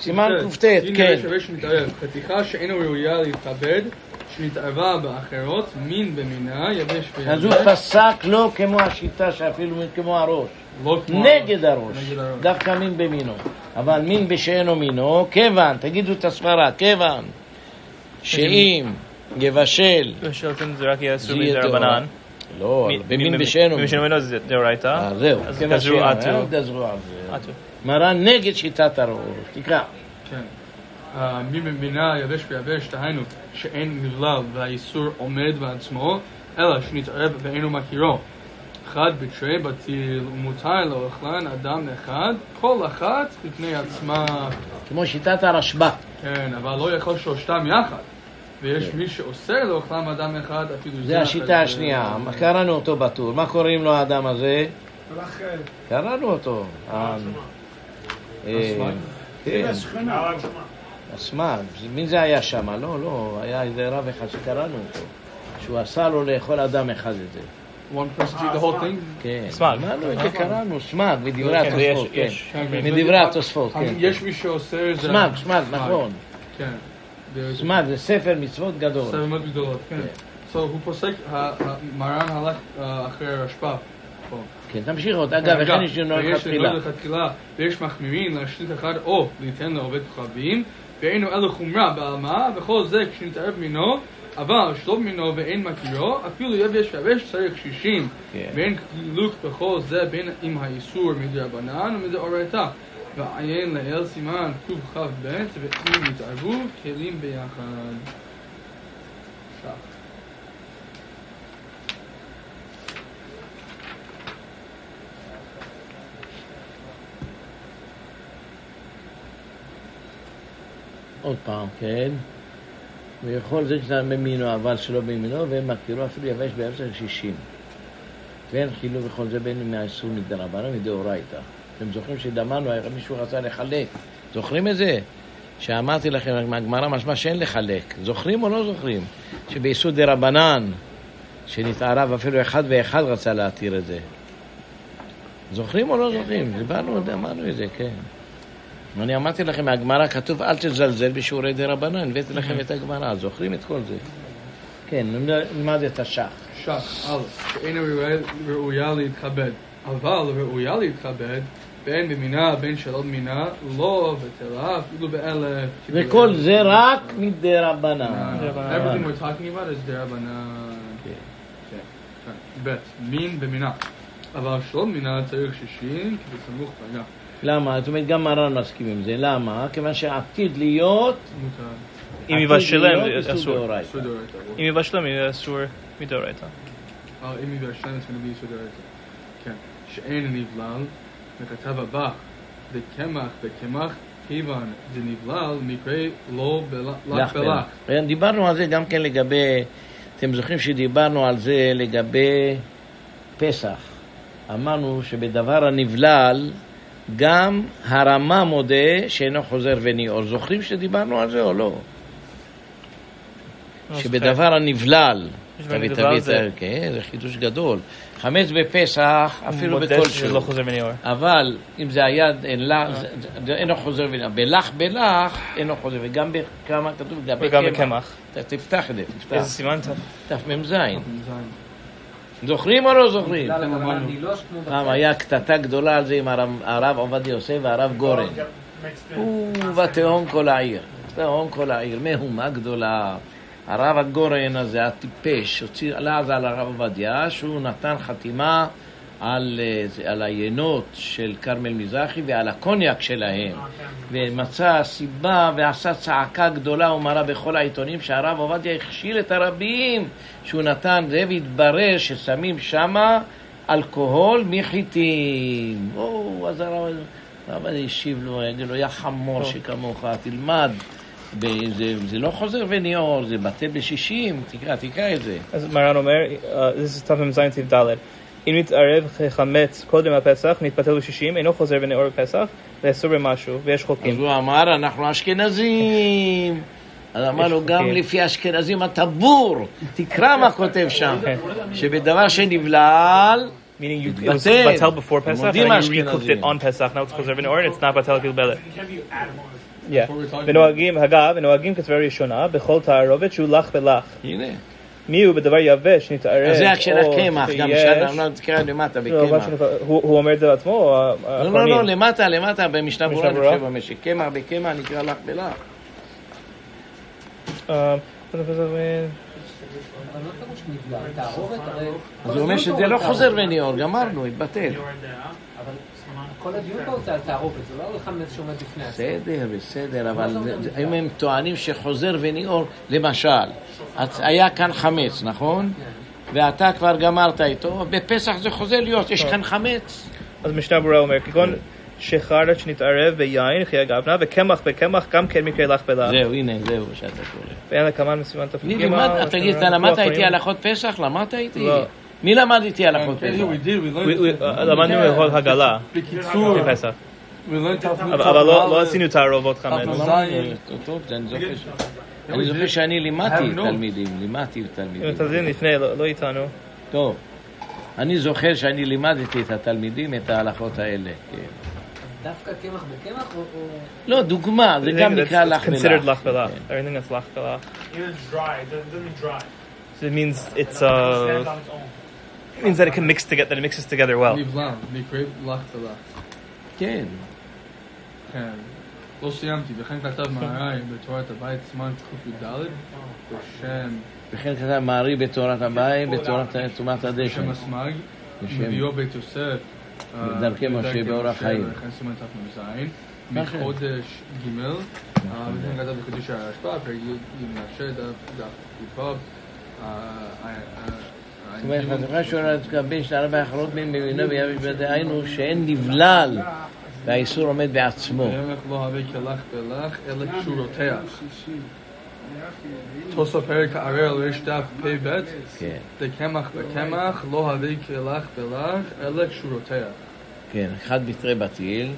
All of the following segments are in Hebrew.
סימן קט, כן. חתיכה שאינה ראויה להתכבד, שנתערבה באחרות, מין במינה, יבש אז הוא ויבש, פסק לא כמו השיטה שאפילו כמו הראש. לא כמו... נגד הראש, נגד הראש. דווקא מין במינו. אבל מין בשאינו מינו, כיוון, תגידו את הסברה, כיוון שאם יבשל, בשלטון זה רק יהיה יהיה מדרבנן. לא, במין בשאינו במין מינו. בשאינו זה דאורייתא. אה, זהו, גזרו שאין, עטו. אה, גזרו על זה. מרן נגד שיטת הראש, תקרא. כן. אה, מין במינה, יבש ויבש, דהיינו, שאין נבלל והאיסור עומד בעצמו, אלא שנתערב ואינו מכירו. אחד בתרי בטיל, ומותר לאוכלן אדם אחד, כל אחת בפני עצמה. כמו שיטת הרשב"א. כן, אבל לא יכול שלושתם יחד. ויש מי שאוסר לאוכלם אדם אחד, אפילו זה השיטה השנייה, מה קראנו אותו בטור, מה קוראים לו האדם הזה? קראנו אותו. ה- אה, כן, הסמ"ג, מי זה היה שם? לא, לא, היה איזה רב אחד שקראנו אותו, שהוא עשה לו לאכול אדם אחד את זה. one person eat the whole thing. כן, סמ"ג. אמרנו את זה, קראנו, סמ"ג, מדברי כן, זה התוספות, כן. יש. כן, כן. מדברי התוספות, כן. יש מי שאוסר זה... סמ"ג, סמ"ג, נכון. כן. סמ"ג זה ספר מצוות גדול. סבב מאוד גדולות, כן. So הוא פוסק, מרן הלך אה, אחרי הרשב"א. פה. כן, תמשיך עוד. אגב, וכן יש לנו ויש לכתחילה. לכתחילה, ויש מחמירים להשליט אחד או ליתן לעובד כוכבים, ואינו אלא חומרה בעלמא, וכל זה כשנתערב מינו, אבל שלום מינו ואין מכירו, אפילו יבש ויבש צריך שישים, כן. ואין חילוק בכל זה בין עם האיסור מדרבנן ומדאורייתא. ועיין לאל סימן קכ"ב, ואם יתערבו כלים ביחד. עוד פעם, כן. ויכול זה שאתה במינו, אבל שלא במינו, ואין מכירו אפילו יבש בארץ שישים. ואין חילוק וכל זה בין מהאיסור מדרבנן מדאורייתא. אתם זוכרים שדמנו, מישהו רצה לחלק. זוכרים את זה? שאמרתי לכם, מהגמרא משמע שאין לחלק. זוכרים או לא זוכרים? שבאיסור דרבנן, שנתערב אפילו אחד ואחד רצה להתיר את זה. זוכרים או לא זוכרים? דיברנו, אמרנו את זה, כן. אני אמרתי לכם, מהגמרא כתוב אל תזלזל בשיעורי דה רבנן, הבאתי לכם את הגמרא, זוכרים את כל זה? כן, נלמד את השח. שח, א', שאינה ראויה- ראויה להתכבד, אבל ראויה להתכבד, בין במינה, בין שלא במינה, לא בטלה, אפילו באלף. וכל זה רק מדה רבנן. Everything we're talking about is דרבנן. כן. כן. ב', מין במינה. אבל שלא במינה צריך שישים, כי בסמוך פגע. למה? זאת אומרת, גם מרן מסכים עם זה. למה? כיוון שעתיד להיות... אם יבשלם זה אסור. אם יבשלם אסור מדאורייתא. אה, אם היא בהשלם עצמנו באיסור דאורייתא. כן. שאין נבלל, וכתב הבא, וקמח וקמח, כיוון דנבלל, מקרה לא בלח לך בלח. בלח. כן, דיברנו על זה גם כן לגבי... אתם זוכרים שדיברנו על זה לגבי פסח. אמרנו שבדבר הנבלל, גם הרמה מודה שאינו חוזר וניעור. זוכרים שדיברנו על זה או לא? לא שבדבר הנבלל, תביא, נבלל תביא, זה- כן, זה חידוש גדול. חמץ בפסח, אפילו בכל שהוא. לא חוזר מניעור. אבל אם זה היה אין זה- זה אינו חוזר וניעור. בלח בלח אינו חוזר, וגם בכמה כתוב, וגם קמח. בקמח. תפתח את זה, תפתח. איזה סימן טוב. תמ"ז. זוכרים או לא זוכרים? פעם היה קטטה גדולה על זה עם הרב- עובדיה יוסף והרב גורן. הוא ותהום כל העיר. תהום כל העיר, מהומה גדולה. הרב הגורן הזה, הטיפש, הוציא, עלה אז על הרב עובדיה, שהוא נתן חתימה על, אה, על היינות של כרמל מזרחי ועל הקוניאק שלהם. ומצא סיבה ועשה צעקה גדולה ומרה בכל העיתונים שהרב עובדיה הכשיל את הרבים שהוא נתן זה, והתברר ששמים שמה אלכוהול מחיטים. או, אז הרב הרב השיב לו, יגיד לו, יא חמור שכמוך, תלמד. זה, זה לא חוזר וניעור, זה בטל בשישים, תקרא, תקרא את זה. אז מרן אומר, אה, זה תמ"ז טי"ד, אם נתערב חמץ קודם הפסח, נתבטל בשישים, אינו חוזר ונאור בפסח, ואסור במשהו, ויש אז חוקים. הוא אמר, אנחנו אשכנזים. אז אמר לו, גם. לפי האשכנזים אתה בור. תקרא מה כותב שם. שבדבר שנבלל, Meaning you, it was batel before Pesach, and then you recooked it on Pesach. Now it's in oil, and it's not batel kilbelet. Yeah. ונוהגים, אגב, ונוהגים כסבר ראשונה בכל תערובת שהוא לך ולך. הנה. מי הוא בדבר יבש נתערב, אז זה הקשר הקמח, גם שם, לא תקרא למטה בקמח. הוא אומר את זה לעצמו או לא, לא, לא, למטה, למטה, במשנה ברורה, אני חושב במשק. קמח בקמח נקרא לך ולך. אז הוא אומר שזה לא חוזר וניאור, גמרנו, התבטל. כל הדיון פה זה על תערובת, זה לא חמץ שעומד בפני עצמו. בסדר, בסדר, אבל אם הם טוענים שחוזר וניאור, למשל, היה כאן חמץ, נכון? ואתה כבר גמרת איתו, בפסח זה חוזר להיות, יש כאן חמץ. אז משנה ברורה אומר, כגון שחרדת שנתערב ביין, חיי גבנה, וקמח בקמח גם כן מקרה לך בלך. זהו, הנה, זהו שאתה קורא. ואין לקמן מסימן תפקיד. תגיד, אתה למדת איתי הלכות פסח? למדת איתי? לא. מי למד איתי הלכות פסח? למדנו מלכות הגלה. בקיצור. אבל לא עשינו תערובות חמץ. טוב, אני זוכר. אני זוכר שאני לימדתי תלמידים, לימדתי תלמידים. תלמידים לפני, לא איתנו. טוב. אני זוכר שאני לימדתי את התלמידים את ההלכות האלה. דווקא קמח בקמח או... לא, דוגמה, זה גם נקרא לך ולך. Everything that's לך ולך. Even dry, it doesn't dry. It means it's it means that it can mix together, that it mixes together well. כן. כן. לא סיימתי, וכן כתב מהר"י בתורת הבית סימן קי"ד בשם... וכן כתב מערי בתורת הבית, בתורת תרומת הדשא. בשם הסמ"ג, מביאו בית יוסף. דרכי משה באורח חיים. וכן סימן תמ"ז, מחודש ג', וכן כתב בחידוש הרשב"א, פרק י' מנשה, דף י"ו. אומרת, חזקה שעולה של ארבע האחרות מן במינו ויבש בדהיינו שאין נבלל והאיסור עומד בעצמו. וימך לא הווה כלך בלך, אלא קשורותיה. תוסף פרק הערל ריש דף פ"ב, דקמח בקמח, לא הווה כלך בלך, אלא קשורותיה. כן, אחד בתרי בטיל.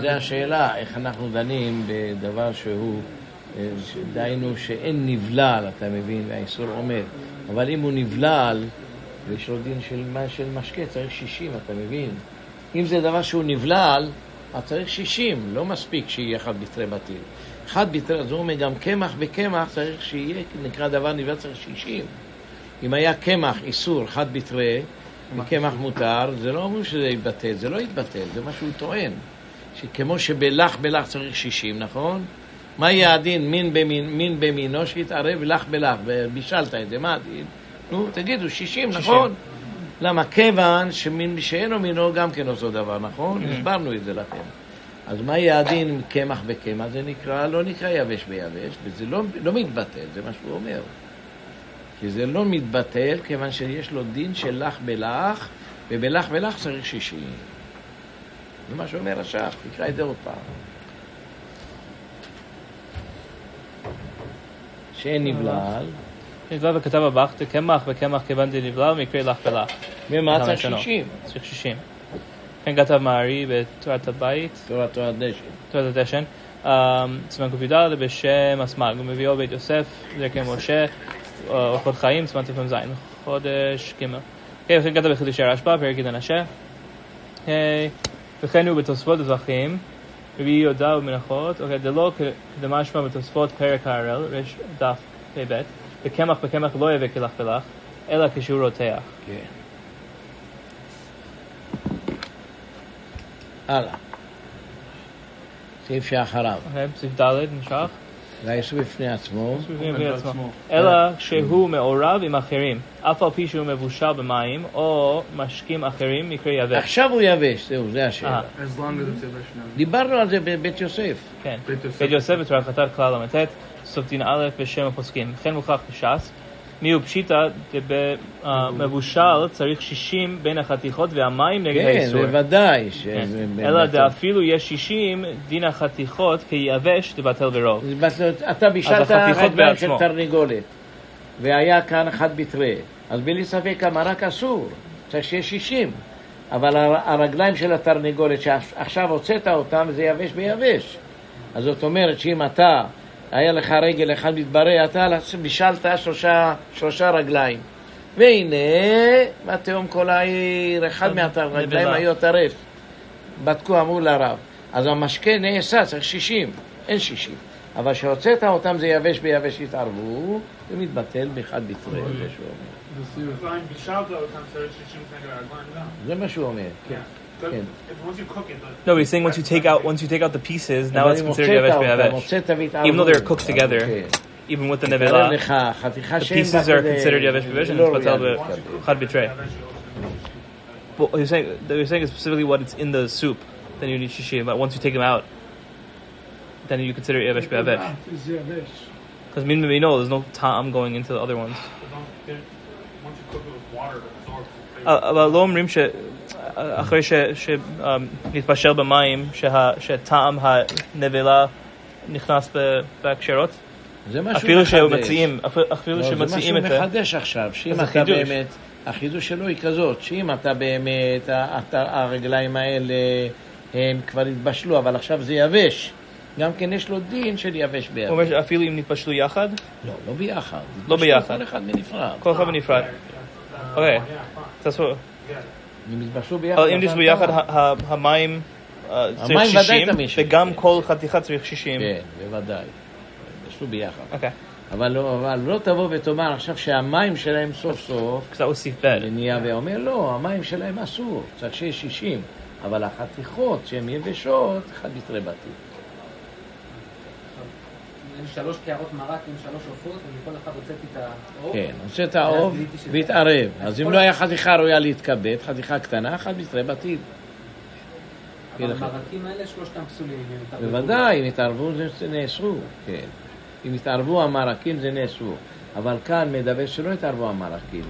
זו השאלה, איך אנחנו דנים בדבר שהוא, דהיינו שאין נבלל, אתה מבין, והאיסור עומד. אבל אם הוא נבלל, ויש לו דין של, של משקה, צריך 60, אתה מבין? אם זה דבר שהוא נבלל, אז צריך 60, לא מספיק שיהיה אחד בתרי בטיל. אחד בתרי, אז הוא אומר, גם קמח בקמח צריך שיהיה, נקרא דבר נבלל, צריך 60. אם היה קמח, איסור, אחד בתרי, וקמח מותר, זה לא אומר שזה יתבטל, זה לא יתבטל, זה מה שהוא טוען. שכמו שבלח בלח צריך 60, נכון? מה יהיה הדין מין, במין, מין במינו שיתערב לך בלך, ובישלת את זה, מה הדין? נו, תגידו, 60, נכון? למה? כיוון שאינו מינו גם כן אותו דבר, נכון? הסברנו את זה לכם. אז מה יהיה הדין עם קמח בקמח? זה נקרא, לא נקרא יבש ביבש, וזה לא, לא מתבטל, זה מה שהוא אומר. כי זה לא מתבטל, כיוון שיש לו דין של לך בלך, ובלך בלך צריך שישים. זה מה שאומר השח, תקרא את זה עוד פעם. שאין נבלל. נבלל וכתב הבך, קמח וקמח כיוון דנבלל, מקרה לך ולך. ומה צריך שישים? צריך שישים. כן כתב מערי בתורת הבית. תורת הדשן. תורת הדשן. סימן ק"ד בשם הסמ"ג, הוא מביאו בית יוסף, דרכי משה, אורחות חיים, סימן תפ"ז, חודש ג'. כן, וכן כתב בחידושי רשב"א, פרק י"ד נשה. וכן הוא בתוספות דבכים, רביעי י"ד במנחות, אוקיי, זה לא כדמשמע בתוספות פרק ההראל, יש דף פ"ב, וקמח בקמח לא יביא כלך ולך, אלא כשהוא רותח. כן. הלאה. סעיף שאחריו. אוקיי, סעיף ד' נמשך. והאיסור בפני עצמו. אלא שהוא מעורב עם אחרים, אף על פי שהוא מבושל במים, או משקים אחרים מקרה יבש. עכשיו הוא יבש, זהו, זה השאלה. דיברנו על זה בבית יוסף. כן, בית יוסף בתורת חטאת כלל ל"ט, סוף דין א' בשם הפוסקים. וכן מוכח בש"ס. מי הוא פשיטא מבושל צריך 60 בין החתיכות והמים נגד האיסור. כן, בוודאי. אלא דאפילו יש 60 דין החתיכות כיבש תבטל ברוב. אתה בישלת רגליים של תרנגולת, והיה כאן אחד בתרי, אז בלי ספק המרק אסור, צריך שיהיה 60. אבל הרגליים של התרנגולת שעכשיו הוצאת אותם זה יבש ביבש. אז זאת אומרת שאם אתה היה לך רגל אחד מתברא, אתה בישלת שלושה, שלושה רגליים. והנה, בתהום כל העיר, אחד מהרגליים. היו טרף. בדקו, אמרו לרב. אז המשקה נעשה, צריך 60, אין 60. אבל כשהוצאת אותם זה יבש ביבש התערבו, זה מתבטל באחד בתרי, זה שהוא אומר. Line בשלת אותם צריך 60 נגד הרגליים גם. זה מה שהוא אומר. But כן. cook it, no, but he's saying once you take out once you take out the pieces, now it's considered yavesh beyavesh. Even though they're cooked together, even with the nevelah. the pieces are considered yavesh beyavesh, but it's patel chad betray. But you're saying you're saying specifically what it's in the soup. Then you need shishi, but once you take them out, then you consider yavesh beyavesh. Because min know there's no ta'am going into the other ones. Once you cook it with water, it uh, absorbs. אומרים שאחרי שנתבשל במים, שה- שטעם הנבלה נכנס בהקשרות? זה מה שהוא אפילו מחדש. שמציעים, אפילו לא, זה שמציעים את זה. מחדש עכשיו, שאם זה אתה חידוש. באמת, החידוש שלו היא כזאת, שאם אתה באמת, אתה- הרגליים האלה הם כבר התבשלו, אבל עכשיו זה יבש, גם כן יש לו דין של יבש הוא ביבש. אומר שאפילו אם נתבשלו יחד, לא, לא ביחד. לא ביחד. כל אחד בנפרד. כל אחד בנפרד. אוקיי, what- אם ביחד... אבל אם אתה- יחד, המים אה, צריך המים ודאי 60, תמיד 60. וגם כל חתיכה צריך 60. כן, בוודאי. יתבשלו ביחד. אוקיי, אבל לא, אבל לא תבוא ותאמר עכשיו שהמים שלהם סוף סוף because that was סעיף ב'. זה נהיה ואומר, לא, המים שלהם אסור, צריך שיהיה 60, אבל החתיכות שהן יבשות, מתרי בתים. שלוש קערות מרק עם שלוש עופות, ומכל אחד הוצאתי את העוף. כן, עושה את העוף והתערב. אז אם לא היה חתיכה ראויה להתכבד, חתיכה קטנה, אחד מתרי בתים. אבל המרקים האלה שלושתם פסולים. בוודאי, אם התערבו זה נאסרו, כן. אם התערבו המרקים זה נאסרו. אבל כאן מדבר שלא התערבו המרקים,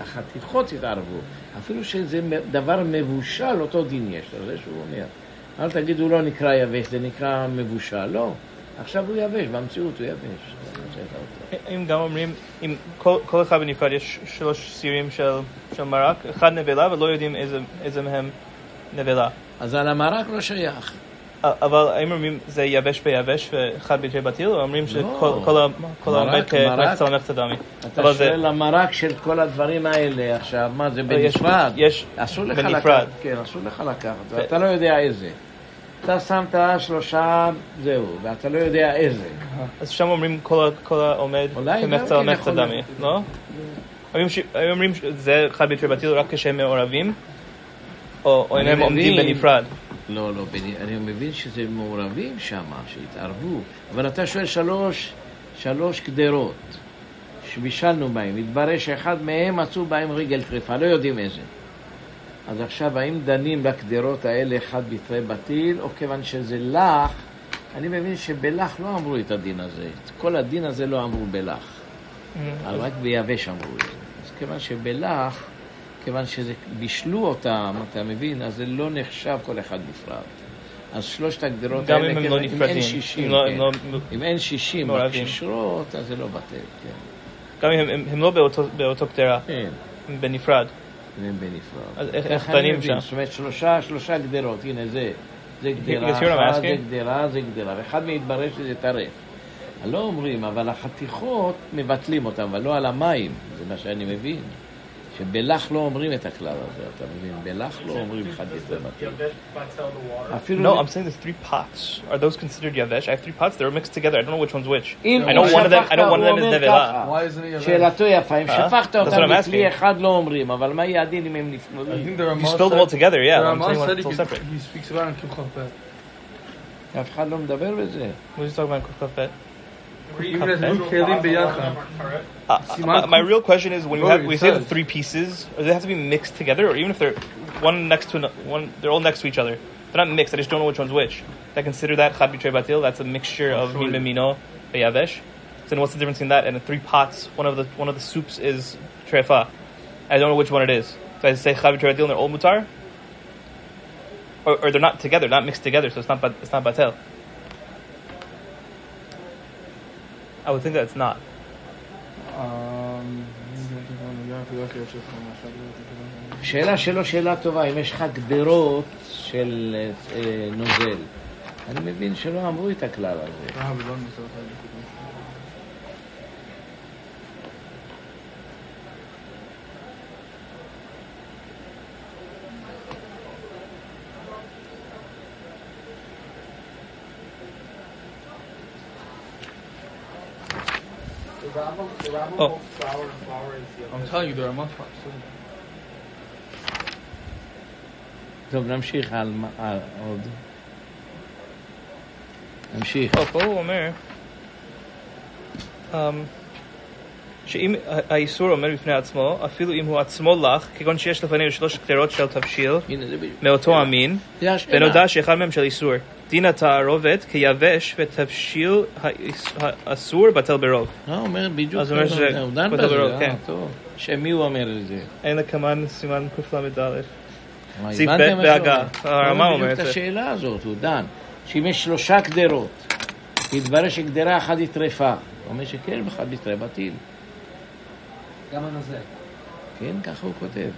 החתיכות התערבו. אפילו שזה דבר מבושל, אותו דין יש זה שהוא אומר. אל תגידו לא נקרא יבש, זה נקרא מבושל. לא, עכשיו הוא יבש, במציאות הוא יבש. אם גם אומרים, אם כל, כל אחד בנפרד יש שלוש סירים של, של מרק, אחד נבלה ולא יודעים איזה, איזה מהם נבלה. אז על המרק לא שייך. אבל האם אומרים זה יבש ביבש ואחד בידי בטיל, או אומרים שכל לא. כל ה- כל מרק, העומד מרק. כמקצה למחצה דמי? אתה שואל למרק של כל הדברים האלה עכשיו, מה זה בנפרד? יש אסור לך. לקחת, כן, אסור לך לקחת, ואתה לא יודע איזה. אתה שמת שלושה, זהו, ואתה לא יודע איזה. אז שם אומרים כל העומד כמחצה למחצה יכול דמי. לא? האם אומרים שזה אחד בידי בטיל רק כשהם מעורבים? או הם עומדים. בנפרד? לא, לא, אני מבין שזה מעורבים שם, שהתערבו, אבל אתה שואל שלוש, שלוש גדרות שבישלנו בהם, התברר שאחד מהם מצאו בהם רגל טרפה, לא יודעים איזה. אז עכשיו, האם דנים בגדרות האלה אחד בתרי בטיל, או כיוון שזה לך, אני מבין שבלך לא אמרו את הדין הזה. את כל הדין הזה לא אמרו בלך. אבל רק ביבש אמרו את זה. אז כיוון שבלך, כיוון שבישלו אותם, אתה מבין, אז זה לא נחשב כל אחד נפרד. אז שלושת הגדרות גם האלה, אם הם כן, לא אם נפרדים, אין שישים, אם לא- כן. לא- אם אין שישים מעורבים. בקשירות, אז זה לא בטל, כן. גם אם הם- לא באותו- קדרה, כן, בנפרד. הם בנפרד. אז איך- איך מבין. שם? זאת אומרת, שלושה, שלושה גדרות, הנה זה. זה גדרה אחת, זה גדרה, זה גדרה, ואחד מהם התברר שזה טרף. לא אומרים, אבל החתיכות מבטלים אותם, אבל לא על המים, זה מה שאני מבין. שבלח לא אומרים את הכלל הזה, אתה מבין? בלח לא אומרים אחד יותר מתאים. יבש בצל the water. אפילו... No, I'm saying there's three pots. Are those considered yavesh? I have three pots. They're mixed together. I don't know which one's which. אם I know הוא one of them. שפכת, I know one of הוא them is אומר nevela. ככה. Why isn't it Yavesh? שאלתו יפה, אם אה? שפכת That's אותם what I'm בכלי asking. אחד לא אומרים, אבל מה יהיה הדין אם הם נפלו? I think the Ramah You spilled them all said- together, yeah. the I'm Ramah saying said it's all he, separate. he speaks about it in Kimchal Peh. אף אחד לא מדבר בזה. We're just talking about kuf Uh, my, my real question is when we have we say the three pieces, do they have to be mixed together, or even if they're one next to one, they're all next to each other. They're not mixed. I just don't know which one's which. I consider that chabit batil. That's a mixture of sure. min mino yavesh. So then what's the difference in that and the three pots? One of the one of the soups is trefa. I don't know which one it is. So I say chabit batil and they're all mutar. Or, or they're not together, not mixed together, so it's not it's not batel. I would think that it's not. Um, שאלה שלו שאלה טובה, אם יש לך גדרות של אה, נוזל. אני מבין שלא אמרו את הכלל הזה. The Rambam, the Rambam Oh. I'm telling you, there are much more. טוב, נמשיך על על עוד. נמשיך. טוב, פה הוא אומר אמ, שאם האיסור עומד בפני עצמו, אפילו אם הוא עצמו לך, כגון שיש לפנינו שלוש גדרות של תבשיל. מאותו המין. ונודע שאחד מהם של איסור. דין התערובת כיבש ותבשיל האסור בטל ברוב. הוא אומר בדיוק, אז הוא אומר שזה- דן בטל ברוב, אה, כן. שמי הוא אומר את זה? אין לקמן סימן קל"ד. מה, סעיף ב' מה בהגה. הרמה אומר את את זה. השאלה הזאת, הוא דן. שאם יש שלושה גדרות, יתברר שגדרה אחת נטרפה. הוא אומר שכן, אחת נטרפה בטיל. גם הנוזל. כן, ככה הוא כותב.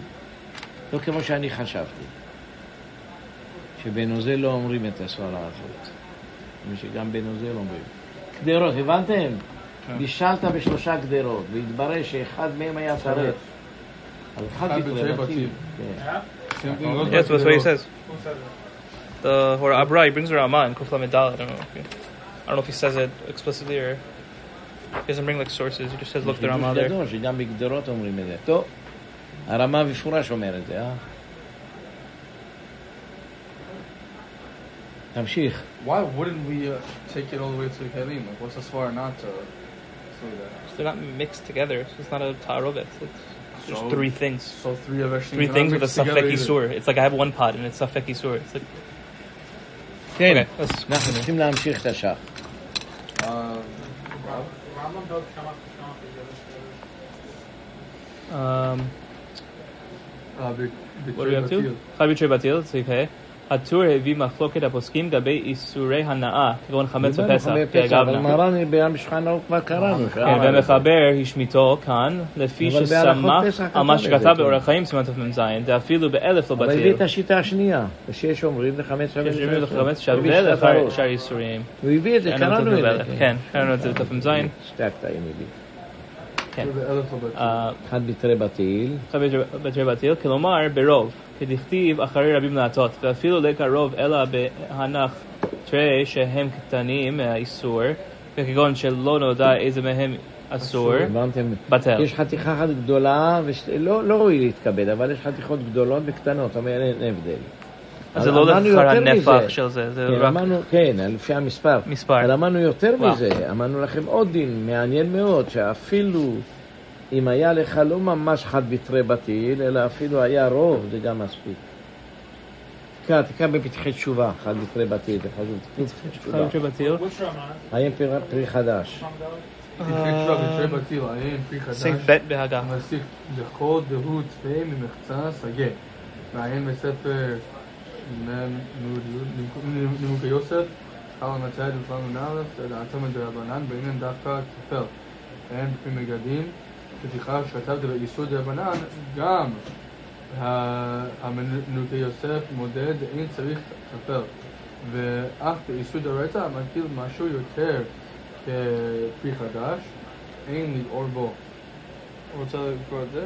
לא כמו שאני חשבתי. שבנוזל לא אומרים את הסברה הזאת. כמו שגם בנוזל אומרים. גדרות, הבנתם? בישלת בשלושה גדרות, והתברר שאחד מהם היה טרף. אז אחד אחד בטרף בטרף בטיל. בטיל. כן. Same thing goes Yes, back that's to what he the- says. Who says it? The or Abra he brings the Rama in Kuf Lamed Dal. I don't know. If he, I don't know if he says it explicitly or he doesn't bring like sources. He just says look the חידוש Rama there. גדול, שגם בגדרות אומרים את זה. טוב, הרמה במפורש אומר את זה, אה? תמשיך. Why wouldn't we uh, take it all the way to Kalim? Like, what's the svara not to say that? They're not mixed together. So it's not a tarovet. It's just So- three things. So three of everything. Three cannot things with a mix together safek either. isur. It's like I have one pot and it's safek isur. It's like כן, okay. Let's אנחנו צריכים להמשיך את השח. Uh, Rambam does come up to count the other um, uh, be- what are we up betray to? batil. חד ביטרי בטיל, סעיף ה' הטור הביא מחלוקת הפוסקים לגבי איסורי הנאה, כגון חמץ ופסח, פסח, אבל כאגבנה. מרן בעם שולחן ערוך כבר קראנו. כן, ומחבר השמיטו כאן, לפי שסמך על מה שכתב כן. באורח חיים סימן תמ"ז, דאפילו באלף לא אבל הביא. את השיטה השנייה, שיש אומרים לחמץ שווה. לשאר איסורים. הוא הביא את זה, קראנו את זה. כן, קראנו את זה בתמ"ז. שתי הקטעים הביא. כן. אה, אחד בתרי בטיל, חד ביטרי בטיל, כלומר ברוב, כדכתיב אחרי רבים לעטות, ואפילו לקרוב אלא בהנח תרי שהם קטנים מהאיסור, וכגון שלא נודע איזה מהם אסור? בטל. יש חתיכה אחת גדולה, ולא לא ראוי להתכבד, אבל יש חתיכות גדולות וקטנות, אומרת אין הבדל. אז זה לא יותר הנפח. של זה, זה כן, רק כן, לפי המספר. מספר. אבל אמרנו יותר. מזה, אמרנו לכם עוד דין מעניין מאוד, שאפילו אם היה לך לא ממש חד בתרי בטיל, אלא אפילו היה רוב, זה גם מספיק. תקרא, תקרא בפתחי תשובה, חד בתרי בטיל, זה חשוב, חד תשובה. היה פרי- חדש. חדש. סעיף ב' בהגה. המוסיף לכל דהות צבעי ממחצה סגה. מעיין בספר נימוקי יוסף, חל המצד ופלנו נאלף, דעתו מדרבנן, בעניין דווקא כפל. אין בפי מגדים, לפיכך שכתב באיסור דרבנן, גם המנוקי יוסף מודד, אין צריך כפל. ואף באיסור דרייתא, מטיל משהו יותר כפרי חדש, אין לגעור בו. רוצה לקרוא את זה?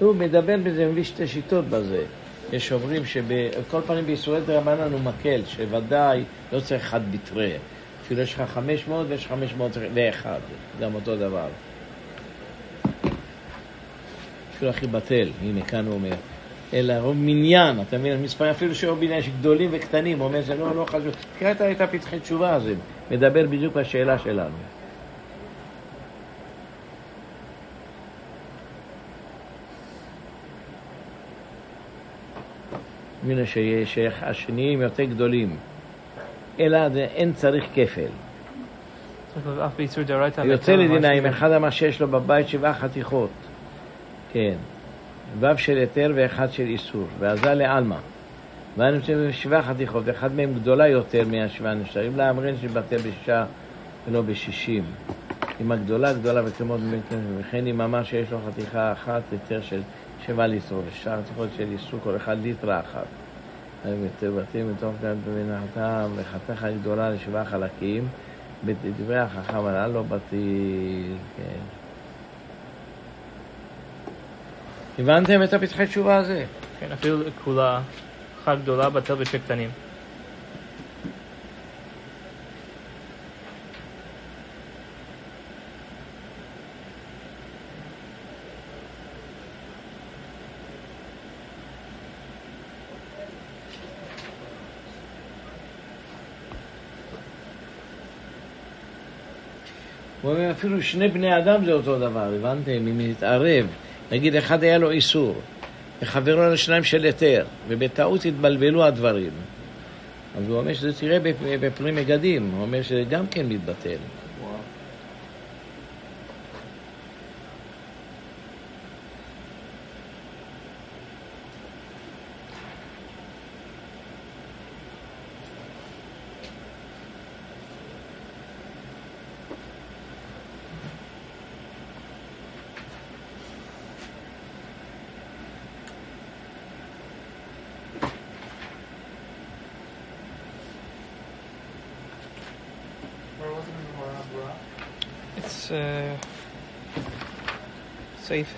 הוא מדבר בזה, מביא שתי שיטות בזה. יש אומרים שבכל פנים בישראל דרבנן הוא מקל, שוודאי לא צריך אחד בתרי. אפילו יש לך 500 ויש 501, גם אותו דבר. אפילו הכי בטל, הנה כאן הוא אומר. אלא רוב מניין, אתה מבין, המספר אפילו שרוב מניין יש גדולים וקטנים, הוא אומר זה לא, לא חשוב. תקרא את- הפתחי תשובה הזה, מדבר בדיוק בשאלה שלנו. הנה שיש השניים יותר גדולים. אלא אין צריך כפל. יוצא לדינה עם אחד מה שיש לו בבית שבעה חתיכות. כן. ו' של היתר ואחד של איסור. ועזה לעלמא. ואנו נמצאים בשבעה חתיכות, ואחד מהם גדולה יותר מהשבעה נשארים להמרן שבטל בשישה ולא בשישים. אם הגדולה גדולה וכמו וכן אם אמר שיש לו חתיכה אחת היתר של שבע ליטר, ושאר חתיכות של איסור כל אחד ליטרה אחת. בתים מתוך כאן במנחתם וחתיכה גדולה לשבעה חלקים. בדברי החכם הללו לא כן. הבנתם את הפתחי תשובה הזה? כן, אפילו כולה, אחת גדולה בטל בשתי קטנים. אפילו שני בני אדם זה אותו דבר, הבנתם? אם נתערב נגיד אחד היה לו איסור, וחברו לו שניים של היתר, ובטעות התבלבלו הדברים. אז הוא אומר שזה תראה בפ- בפרי מגדים, הוא אומר שזה גם כן מתבטל.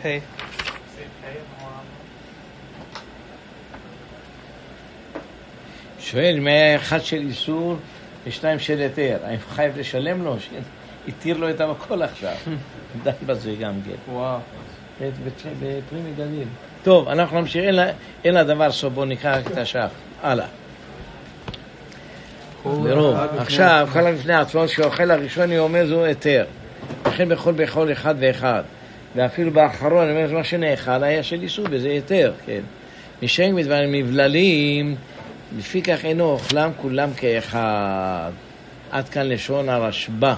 The Moran שואל אם היה אחד של איסור ושניים של היתר, האם חייב לשלם לו? שהתיר לו את המקול עכשיו. די בזה גם כן. וואו. בפרי מגדים. טוב, אנחנו נמשיך, אין לדבר סוף, בואו רק את השח. הלאה. ברוב. עכשיו, כל לפני עצמו, שאוכל הראשון, היא אומר זו היתר. וכן בכל בכל אחד ואחד. ואפילו באחרון, אני אומר, מה שנאכל היה של איסור, וזה היתר, כן. משם מדברים מבללים, לפיכך אינו אוכלם כולם כאחד. עד כאן לשון הרשב"א.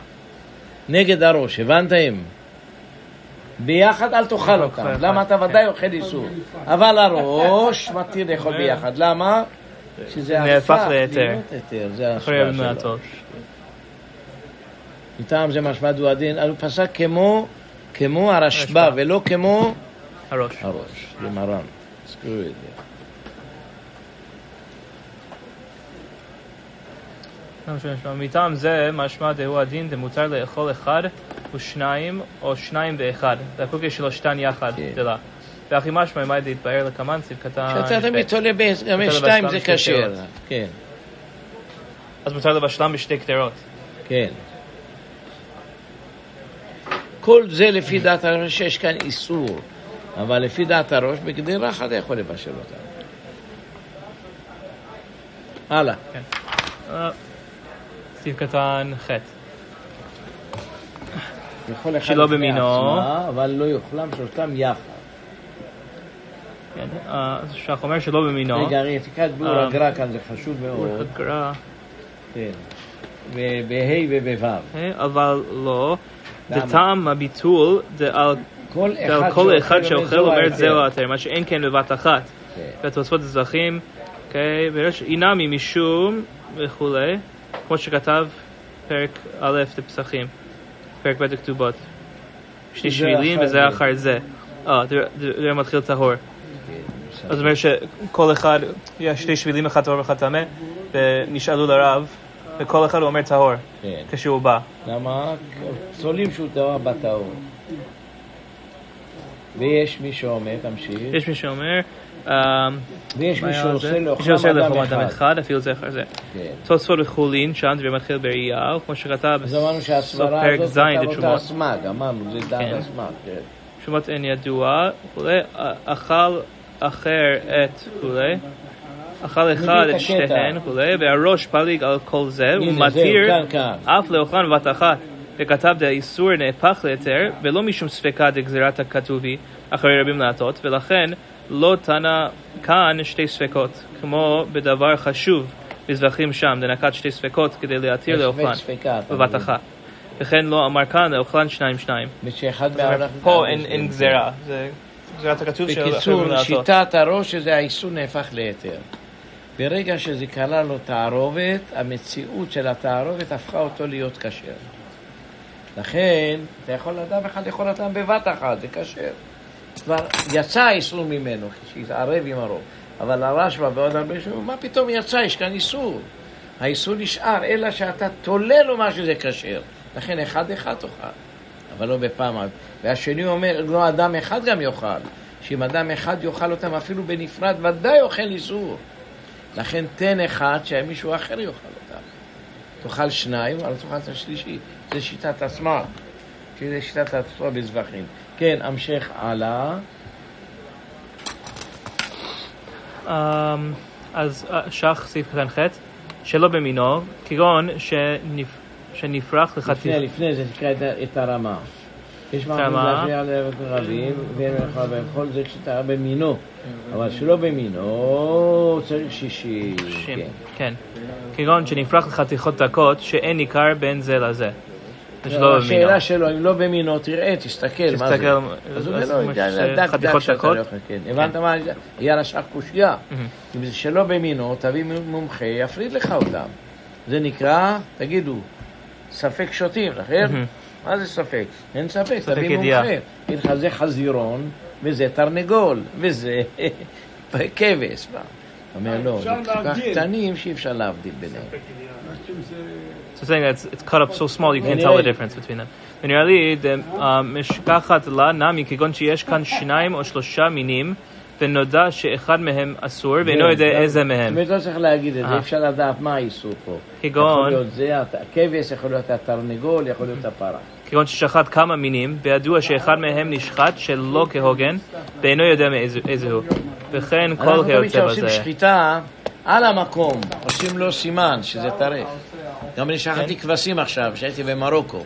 נגד הראש, הבנתם? ביחד אל תאכל אותם. למה אתה ודאי אוכל איסור? אבל הראש מתיר לאכול ביחד. למה? שזה נהפך הפך להיתר. זה ההשפעה שלו. המעטות. מטעם זה משמע דו הדין, אז הוא פסק כמו, כמו הרשב"א הרשב"א. ולא כמו הראש. הראש, זה מרן. תזכרו את זה. לא מטעם זה משמע דהו הדין דמותר לאכול אחד ושניים או שניים ואחד. והקוקי שלו שתן יחד כן. דלה. ואחי משמע אם היה להתבהר לקמן סעיף קטן. שאתה תמיד. תולה גם שתיים זה כשר. כן, אז מותר לבשלם בשתי קטרות. כן. כל זה לפי דעת הראש שיש כאן איסור, אבל לפי דעת הראש בגדרה אחת יכול לבשל אותה. הלאה. אה, סעיף קטן ח'. יכול אחד שלא לפני במינו. עצמה, אבל לא יאכלם שלושתם יחד. כן, אה, אז שח אומר שלא במינו. רגע, רגע, תקרא את ביאור אה. הגר"א כאן, זה חשוב מאוד. גרע, כן. ב- בה' ובו'. אה, אבל לא. דטעם הביטול דעל כל אחד כל אחד שאוכל אומר זהו. ההיתר, מה שאין כן בבת אחת. כן. והתוספות אזרחים, אוקיי, אינמי משום וכולי, כמו שכתב פרק א' לפסחים, פרק ב' לכתובות. שני שבילים וזה זה. אחר זה. אה, זה- מתחיל טהור. בסדר. אז זאת אומרת שכל אחד, יש שתי שבילים, אחד טהור ואחד טמא, ונשאלו לרב, וכל אחד אומר טהור, כן. כשהוא בא. למה? פסולים שהוא טהור בטהור. ויש מי שאומר, תמשיך, יש מי שאומר, אה, ויש מי שעושה זה? לאכול אדם אחד. אפילו זה אחר זה. כן. תוספות וחולין, שם דברי מתחיל בראייה, וכמו שכתב בסוף פרק ז' לתשומות. הסמ"ג, אמרנו, זה דעת כן. הסמ"ג, כן. שומות אין ידוע, וכולי, אכל אחר את וכולי, אכל אחד את. שתיהן וכולי, והראש פליג על כל זה, ומתיר. אף לאוכלן בבת אחת. וכתב דאיסור נהפך להיתר, ולא משום ספקה דגזירת הכתובי, אחרי רבים לעטות, ולכן לא תנא כאן שתי ספקות, כמו בדבר חשוב, מזבחים שם, דנקת שתי ספקות כדי להתיר לאוכלן בבת? אחת. וכן לא אמר כאן לאוכלן שניים שניים. ושאחד. פה אין, אין גזירה, זה גזירת הכתוב של בקיצור, רבים לעטות. שיטת הראש שזה האיסור נהפך להיתר. ברגע שזה כלל לו תערובת, המציאות של התערובת הפכה אותו להיות כשר. לכן, אתה יכול אדם אחד יכול אדם בבת אחת, זה כשר. כבר יצא האיסור ממנו, כשהתערב עם הרוב. אבל הרשב"א ועוד הרבה שאומרים, מה פתאום יצא, יש כאן איסור. האיסור נשאר, אלא שאתה תולה לו מה שזה כשר. לכן אחד אחד תאכל, אבל לא בפעם אחת. והשני אומר, לא אדם אחד גם יאכל. שאם אדם אחד יאכל אותם אפילו בנפרד, ודאי אוכל איסור. לכן תן אחד שמישהו אחר יאכל אותם. תאכל שניים, אבל תאכל את השלישי. זה שיטת הסמ"ר, שזה שיטת התורה בזבחים. כן, המשך הלאה. אמ, אז אה, שח סעיף קטן ח' שלא במינו, כגון שנפ... שנפרח לחתיכות. לפני, לפני זה תקרא את הרמה. יש. מעמד להפריע לערב רבים, ואין לך וכל זה כשאתה במינו. אבל שלא במינו, צריך. שישים, כן. כן. כגון שנפרח לחתיכות דקות שאין ניכר בין זה לזה. השאלה שלו, אם לא במינו, תראה, תסתכל, מה זה? תסתכל, אז הוא "דק, דק, חתיכות דקות. לא יכול", כן. הבנת מה? היה לשך קושייה. אם זה שלא במינו, תביא מומחה, יפריד לך אותם. זה נקרא, תגידו, ספק שוטים, לכן? מה זה ספק? אין ספק, תביא. מומחה. יגיד לך, זה חזירון, וזה תרנגול, וזה כבש. אומר, לא, זה כל כך. קטנים שאי אפשר להבדיל ביניהם. So saying that it's, it's cut up so small you can't tell the difference between them. ונראה לי, uh, משכחת לה נמי כגון שיש כאן שניים או שלושה מינים ונודע שאחד מהם אסור ואינו כן, יודע גם- איזה מהם. באמת לא צריך להגיד את זה. אפשר לדעת מה האיסור פה. כגון- יכול להיות זה הכבש, יכול להיות התרנגול, יכול להיות הפרה. כגון ששחט כמה מינים וידוע שאחד מהם נשחט שלא כהוגן ואינו יודע מאיזה איזה הוא. וכן כל אנחנו תמיד היוצא כשעושים בזה. שחיטה, על המקום, עושים לו סימן, שזה טרף. גם אני שחטתי כן. כבשים עכשיו, כשהייתי במרוקו.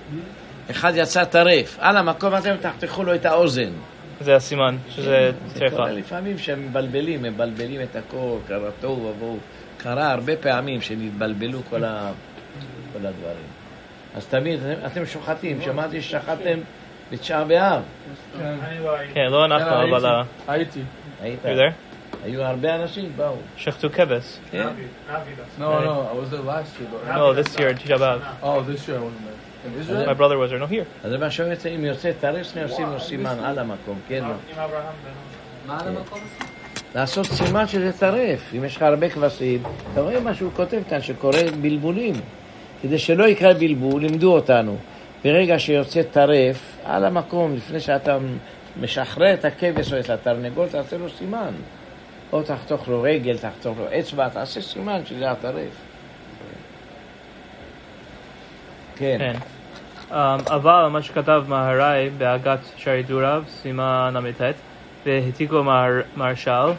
אחד יצא טרף, על המקום אתם תחתכו לו את האוזן. זה הסימן, שזה זה טרפה. לפעמים שהם מבלבלים, מבלבלים את הכל, קרה תוהו ובוהו. קרה הרבה פעמים שנתבלבלו. כל הדברים. אז תמיד, אתם, שוחטים, שמעתי ששחטתם בתשעה באב. כן, לא אנחנו, כן, אבל... הייתי. היית? היו הרבה אנשים, באו. שחטו כבש. כן. No, no, I was there last year. No, this year, Tisha B'Av. Oh, this year I wasn't there. In Israel? My brother was there. No, here. אז מה שאומר, אם יוצא טרף, שני עושים לו סימן על המקום, כן. לא. מה על המקום הזה? לעשות סימן שזה טרף. אם יש לך הרבה כבשים, אתה רואה מה שהוא כותב כאן, שקורא בלבולים. כדי שלא יקרה בלבול, לימדו אותנו. ברגע שיוצא טרף, על המקום, לפני שאתה משחרר את הכבש או את התרנגול, תעשה לו סימן. או תחתוך לו רגל, תחתוך לו אצבע, תעשה סימן שזה הטרף. כן. כן. Um, אבל מה שכתב מהר"י בהגת שערי דוריו, סימן ל"ט, והעתיקו מהר- מהרש"ל.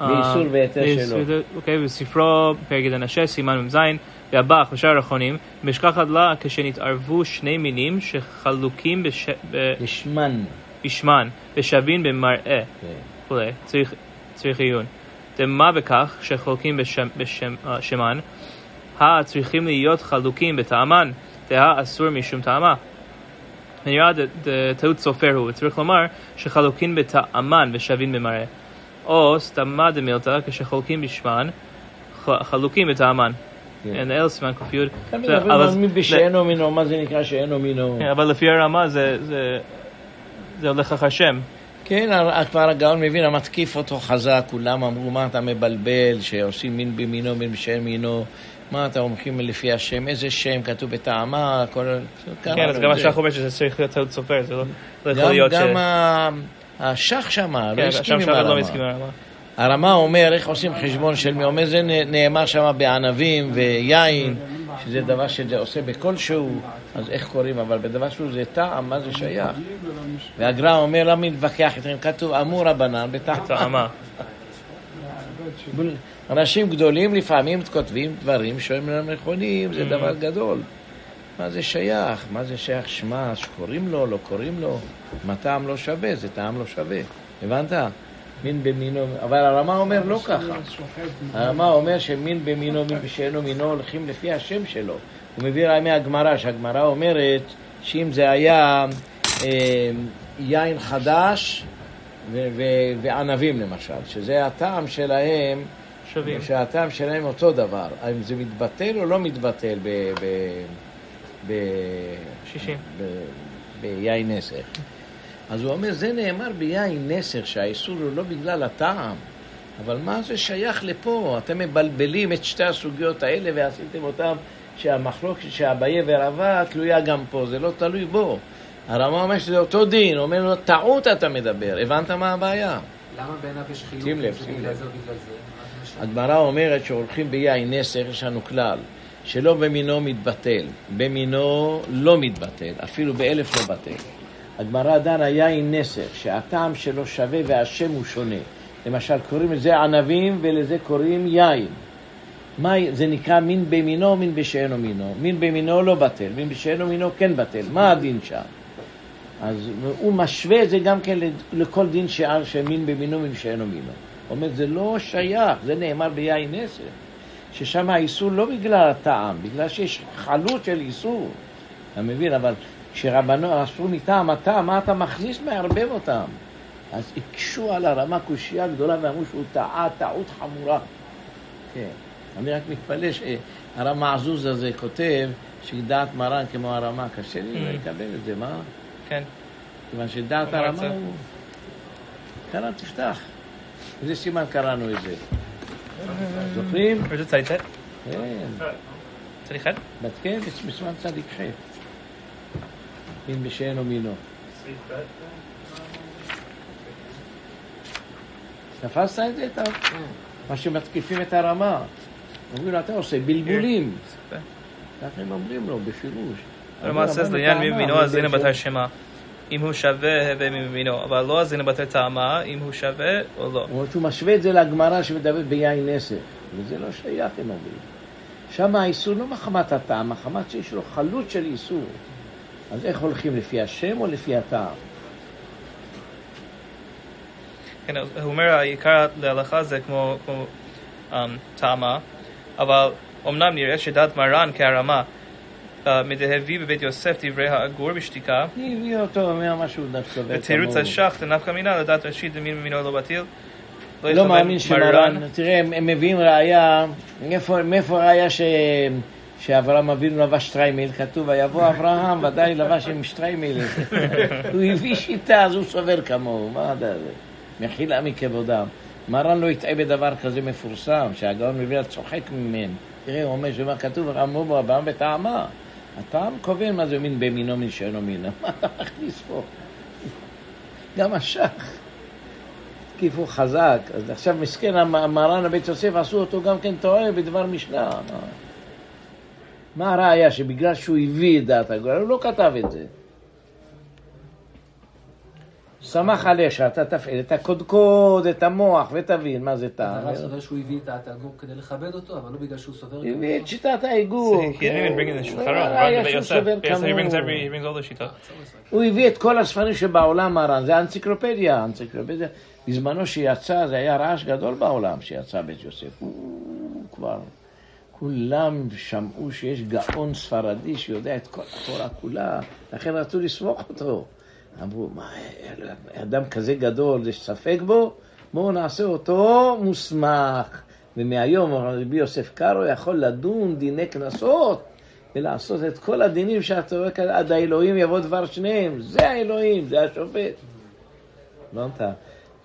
באיסור um, והיתר שלו. אוקיי, בספרו פרק גד הנשה, סימן מ"ז, והבח ושאר האחרונים, משכחת לה כשנתערבו שני מינים שחלוקים בש... ב- לשמן. בשמן ושווים במראה. כן. וכולי, צריך, צריך עיון. דמה בכך שחולקים בשם, בשם, אה, שמן, הצריכים להיות חלוקים בטעמן, דהה אסור משום טעמה. ד- טעות סופר הוא, צריך לומר שחלוקים בטעמן ושווים במראה. או סתמה דמילתא כשחולקים בשמן, חלוקים בטעמן. אין אל סימן ק"י. אבל בשאינו מינו, מה זה נקרא שאינו מינו? כן, אבל לפי הרמה זה, הולך אחר שם. כן, כבר הגאון מבין, המתקיף אותו חזק, כולם אמרו, מה אתה מבלבל, שעושים מין במינו, מין בשאין מינו, מה אתה הולכים לפי השם, איזה שם, כתוב בטעמה, כל... כן, אז גם השח אומר שזה צריך להיות טעות סופר, זה לא לא יכול להיות ש... גם השח שמה, לא כן, הסכים שם עם לא הרמה. הרמה. אומר, איך עושים חשבון של מי? אומר, זה נאמר שם בענבים ויין, שזה דבר שזה עושה בכלשהו, אז איך קוראים? אבל בדבר שהוא זה טעם, מה זה שייך? והגר"א אומר, למה מתווכח איתכם? כתוב, אמור רבנן בטעם. טעמה. אנשים גדולים לפעמים כותבים דברים שהם לא נכונים, זה Mm. דבר גדול. מה זה שייך? מה זה שייך שמע, שקוראים לו, לא קוראים לו? מה טעם לא שווה? זה טעם לא שווה. הבנת? מין במינו, אבל הרמה אומר לא ככה. הרמה אומר שמין במינו, מין בשאינו מינו, הולכים לפי השם שלו. הוא מביא רעי מהגמרא, שהגמרא אומרת שאם זה היה אה, יין חדש ו- ו- וענבים למשל, שזה הטעם שלהם, שווים. שהטעם שלהם אותו דבר. האם זה מתבטל או לא מתבטל ב... ב, ב. ב, ביין נסך. אז הוא אומר, זה נאמר ביין נסך, שהאיסור הוא לא בגלל הטעם, אבל מה זה שייך לפה? אתם מבלבלים את שתי הסוגיות האלה ועשיתם אותם שהמחלוקת שאביי ורבא תלויה גם פה, זה לא תלוי בו. הרמב"ם אומר שזה אותו דין, הוא אומר לו, טעות אתה מדבר, הבנת מה הבעיה? למה בעיניו יש חילוק? שים לב, שים לב. הגמרא אומרת שהולכים ביין נסך, יש לנו כלל, שלא במינו מתבטל, במינו לא מתבטל, אפילו באלף לא בטל. הגמרא דנה יין נסך, שהטעם שלו שווה והשם הוא שונה. למשל, קוראים לזה ענבים ולזה קוראים יין. מה, זה נקרא מין במינו, מין בשאינו מינו. מין במינו לא בטל, מין בשאינו מינו כן בטל. מה הדין שם? אז הוא משווה את זה גם כן לכל דין שער שמין במינו, מין בשאינו מינו. הוא אומר, זה לא שייך, זה נאמר ביין עשר. ששם האיסור לא בגלל הטעם, בגלל שיש חלות של איסור. אתה מבין? אבל כשרבנו אסרו מטעם הטעם, מה אתה מכניס מערבב אותם? אז הקשו על הרמה קושייה גדולה ואמרו שהוא טעה טעות חמורה. כן. אני רק מתפלא שהרם העזוז הזה כותב שדעת מרן כמו הרמה, קשה לי Mm. לקבל את זה, מה? כן. כיוון שדעת מה הרמה? הוא... קרא, תפתח. איזה סימן קראנו את זה? זוכרים? איזה זה? כן. צד אחד? בת כן, בסימן צדיק ח'. מין בשאינו מינו. תפסת את זה? אתה? מה שמתקיפים את הרמה. אומרים לו, אתה עושה בלבולים. כן. ככה הם אומרים לו, בפירוש. למעשה זה לעניין ממינו, אז הנה בתר שמה. אם הוא שווה, הווה ממינו, אבל לא אז הנה בתר טעמה, אם הוא שווה או לא. הוא אומר שהוא משווה את זה לגמרא שמדברת ביין עשר, וזה לא שייך, הם אומרים. שם האיסור לא מחמת הטעם, מחמת שיש לו חלות של איסור. אז איך הולכים, לפי השם או לפי הטעם? כן, הוא אומר, העיקר להלכה זה כמו כמו, um, טעמה, אבל אמנם נראה שדעת מרן כהרמה, uh, מדהביא בבית יוסף דברי האגור בשתיקה, הביא אותו, אומר משהו דווקא. בתירוץ השח דנפקא מינה, לדעת ראשית דמין ממינו לא בטיל. לא יכבד מאמין שמרן, תראה, הם מביאים ראייה, מאיפה מאיפה ראייה ש... שאברהם אבינו לבש שטריימל, כתוב, ויבוא אברהם, ודאי לבש עם שטריימל. הוא הביא שיטה, אז הוא סובר כמוהו, מה אתה זה? מחילה מכבודם. מרן לא יטעה בדבר כזה מפורסם, שהגאון מבינה צוחק ממנו. תראה, הוא אומר, שמה כתוב, אמרו בו אברהם בטעמה. הטעם קובע מה זה מין במינו, מין שאינו מינו. מה אתה מכניס פה? גם השח. התקיפו חזק, אז עכשיו מסכן המ- מרן הבית יוסף עשו אותו גם כן טועה בדבר משנה. מה, הראיה? שבגלל שהוא הביא את דעת הגורל, הוא לא כתב את זה. שמח עליה שאתה תפעיל את הקודקוד, את המוח, ותבין מה זה טעם. הרב סובר שהוא הביא את האתגור כדי לכבד אותו, אבל לא בגלל שהוא סובר הביא את שיטת העיגור. כן. הוא הביא את כל הספרים שבעולם מרן, זה האנציקלופדיה, האנציקלופדיה. בזמנו שיצא, זה היה רעש גדול בעולם שיצא בית יוסף. הוא כבר, כולם שמעו שיש גאון ספרדי שיודע את כל התורה כולה, לכן רצו לסמוך אותו. אמרו, מה, אדם כזה גדול, יש ספק בו? בואו נעשה אותו מוסמך. ומהיום רבי יוסף קארו יכול לדון דיני קנסות ולעשות את כל הדינים שאתה רואה כאן, עד האלוהים יבוא דבר שניהם. זה האלוהים, זה השופט. לא אתה.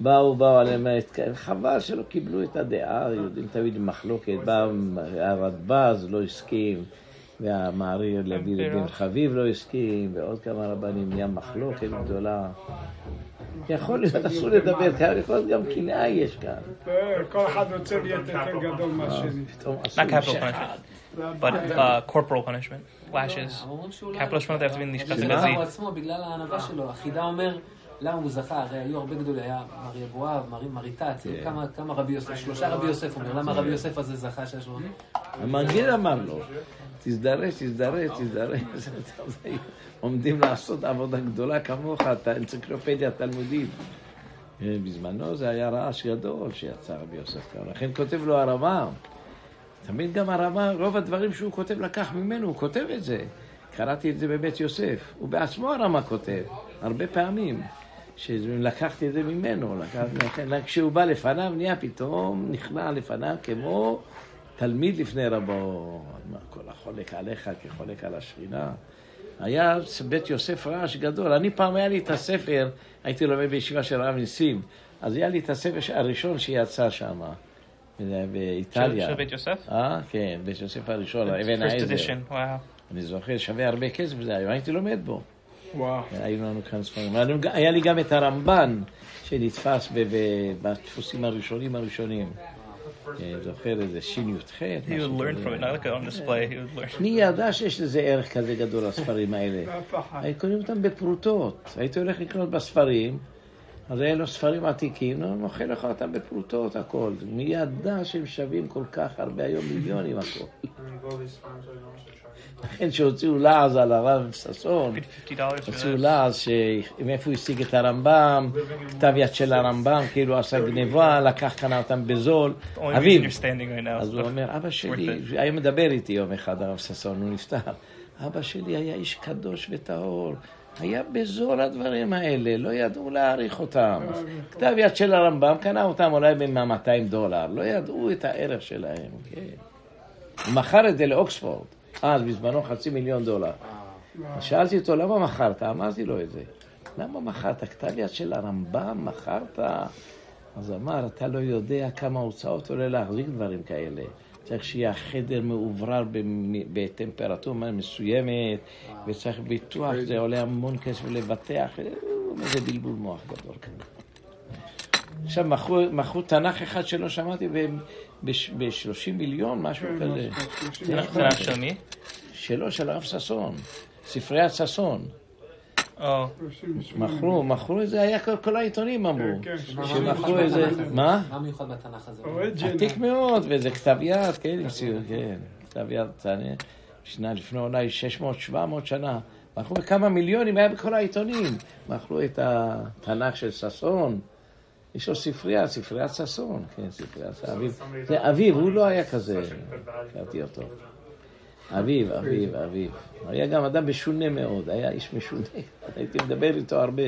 באו, באו עליהם, חבל שלא קיבלו את הדעה, יודעים תמיד מחלוקת, בא הרדב"ז לא הסכים, והמעריר לוי לבן חביב לא הסכים, ועוד כמה רבנים, נהיה מחלוקת גדולה. יכול להיות, אסור לדבר כאן, יכול להיות גם קנאה יש כאן. כל אחד רוצה להיות יותר גדול מהשני. Not capital שאחד. punishment, but uh, corporal punishment, lashes. capital punishment, נשפט שהוא שמה? חזית. הוא עצמו, בגלל הענווה שלו. החידה אומר, למה הוא זכה? הרי היו הרבה גדולים, היה מר יבואב, מר- כן. כמה- כמה רבי יוסף, שלושה רבי יוסף אומר, למה רבי יוסף הזה זכה שיש לו? המגיד אמר לו, תזדרז, תזדרז, תזדרז. עומדים לעשות עבודה גדולה כמוך, את האנציקלופדיה התלמודית. אה, בזמנו זה היה רעש גדול שיצא רבי יוסף קארו. לכן כותב לו הרמב"ם. תמיד גם הרמב"ם, רוב הדברים שהוא כותב לקח ממנו, הוא כותב את זה. קראתי את זה בבית יוסף. הוא בעצמו הרמב"ם כותב, הרבה פעמים. שלקחתי את זה ממנו, לקחתי, כשהוא בא לפניו נהיה פתאום נכנע לפניו כמו תלמיד לפני רבו, כל החולק עליך כחולק על השכינה. היה בית יוסף רעש גדול. אני פעם היה לי את הספר, הייתי לומד בישיבה של הרב ניסים, אז היה לי את הספר הראשון שיצא שם, באיטליה. של בית יוסף? אה, כן, בית יוסף הראשון, אבן העזר. אני זוכר, שווה הרבה כסף זה היום, הייתי לומד בו. וואו. היו לנו כאן ספרים. היה לי גם את הרמב"ן שנתפס ב- ב- בדפוסים הראשונים הראשונים. אה, זוכר איזה שי"ח. מי ידע שיש לזה ערך כזה גדול, הספרים האלה? הייתי קונים אותם בפרוטות. הייתי הולך לקנות בספרים, אז היה לו ספרים עתיקים, נו, מוכר לך אותם בפרוטות הכל. מי ידע שהם שווים כל כך הרבה, היום מיליונים הכל. לכן שהוציאו לעז על הרב ששון, $50 הוציאו לעז שמאיפה הוא השיג את הרמב"ם, כתב יד של הרמב"ם, כאילו עשה גניבה, לקח קנה אותם בזול. Reason אביו. אז הוא אומר, אבא שלי, היה מדבר איתי יום אחד, הרב ששון, הוא נפטר. אבא שלי היה איש קדוש וטהור. היה בזול הדברים האלה, לא ידעו להעריך אותם. כתב יד של הרמב"ם, קנה אותם אולי ב-200 דולר, לא ידעו את הערך שלהם, כן. הוא מכר את זה לאוקספורד, אז בזמנו חצי מיליון דולר. אז שאלתי אותו, למה מכרת? אמרתי לו את זה. למה מכרת? כתב יד של הרמב"ם, מכרת? אז אמר, אתה לא יודע כמה הוצאות עולה להחזיק דברים כאלה. צריך שיהיה החדר מאוברר בטמפרטורה מסוימת, וצריך ביטוח, זה עולה המון כסף לבטח, זה בלבול מוח גדול כזה. עכשיו מכרו תנ"ך אחד שלא שמעתי ב-30 מיליון, משהו כזה. תנ"ך של מי? שלו, של הרב ששון, ספריית ששון. מכרו, מכרו את זה, היה כל, כל העיתונים אמרו. כן, שמכרו איזה, מה? מה מיוחד בתנ"ך הזה? עתיק מאוד, וזה כתב יד, כן, כן, כתב יד, שנה לפני אולי 600-700 שנה. מכרו כמה מיליונים, היה בכל העיתונים. מכרו את התנ"ך של ששון. יש לו ספרייה, ספריית ששון, כן, ספריית ששון. אביב, זה אביב, הוא לא היה כזה, הכרתי אותו. אביב, אביב, אביב. היה גם אדם משונה מאוד, היה איש משונה. הייתי מדבר איתו הרבה.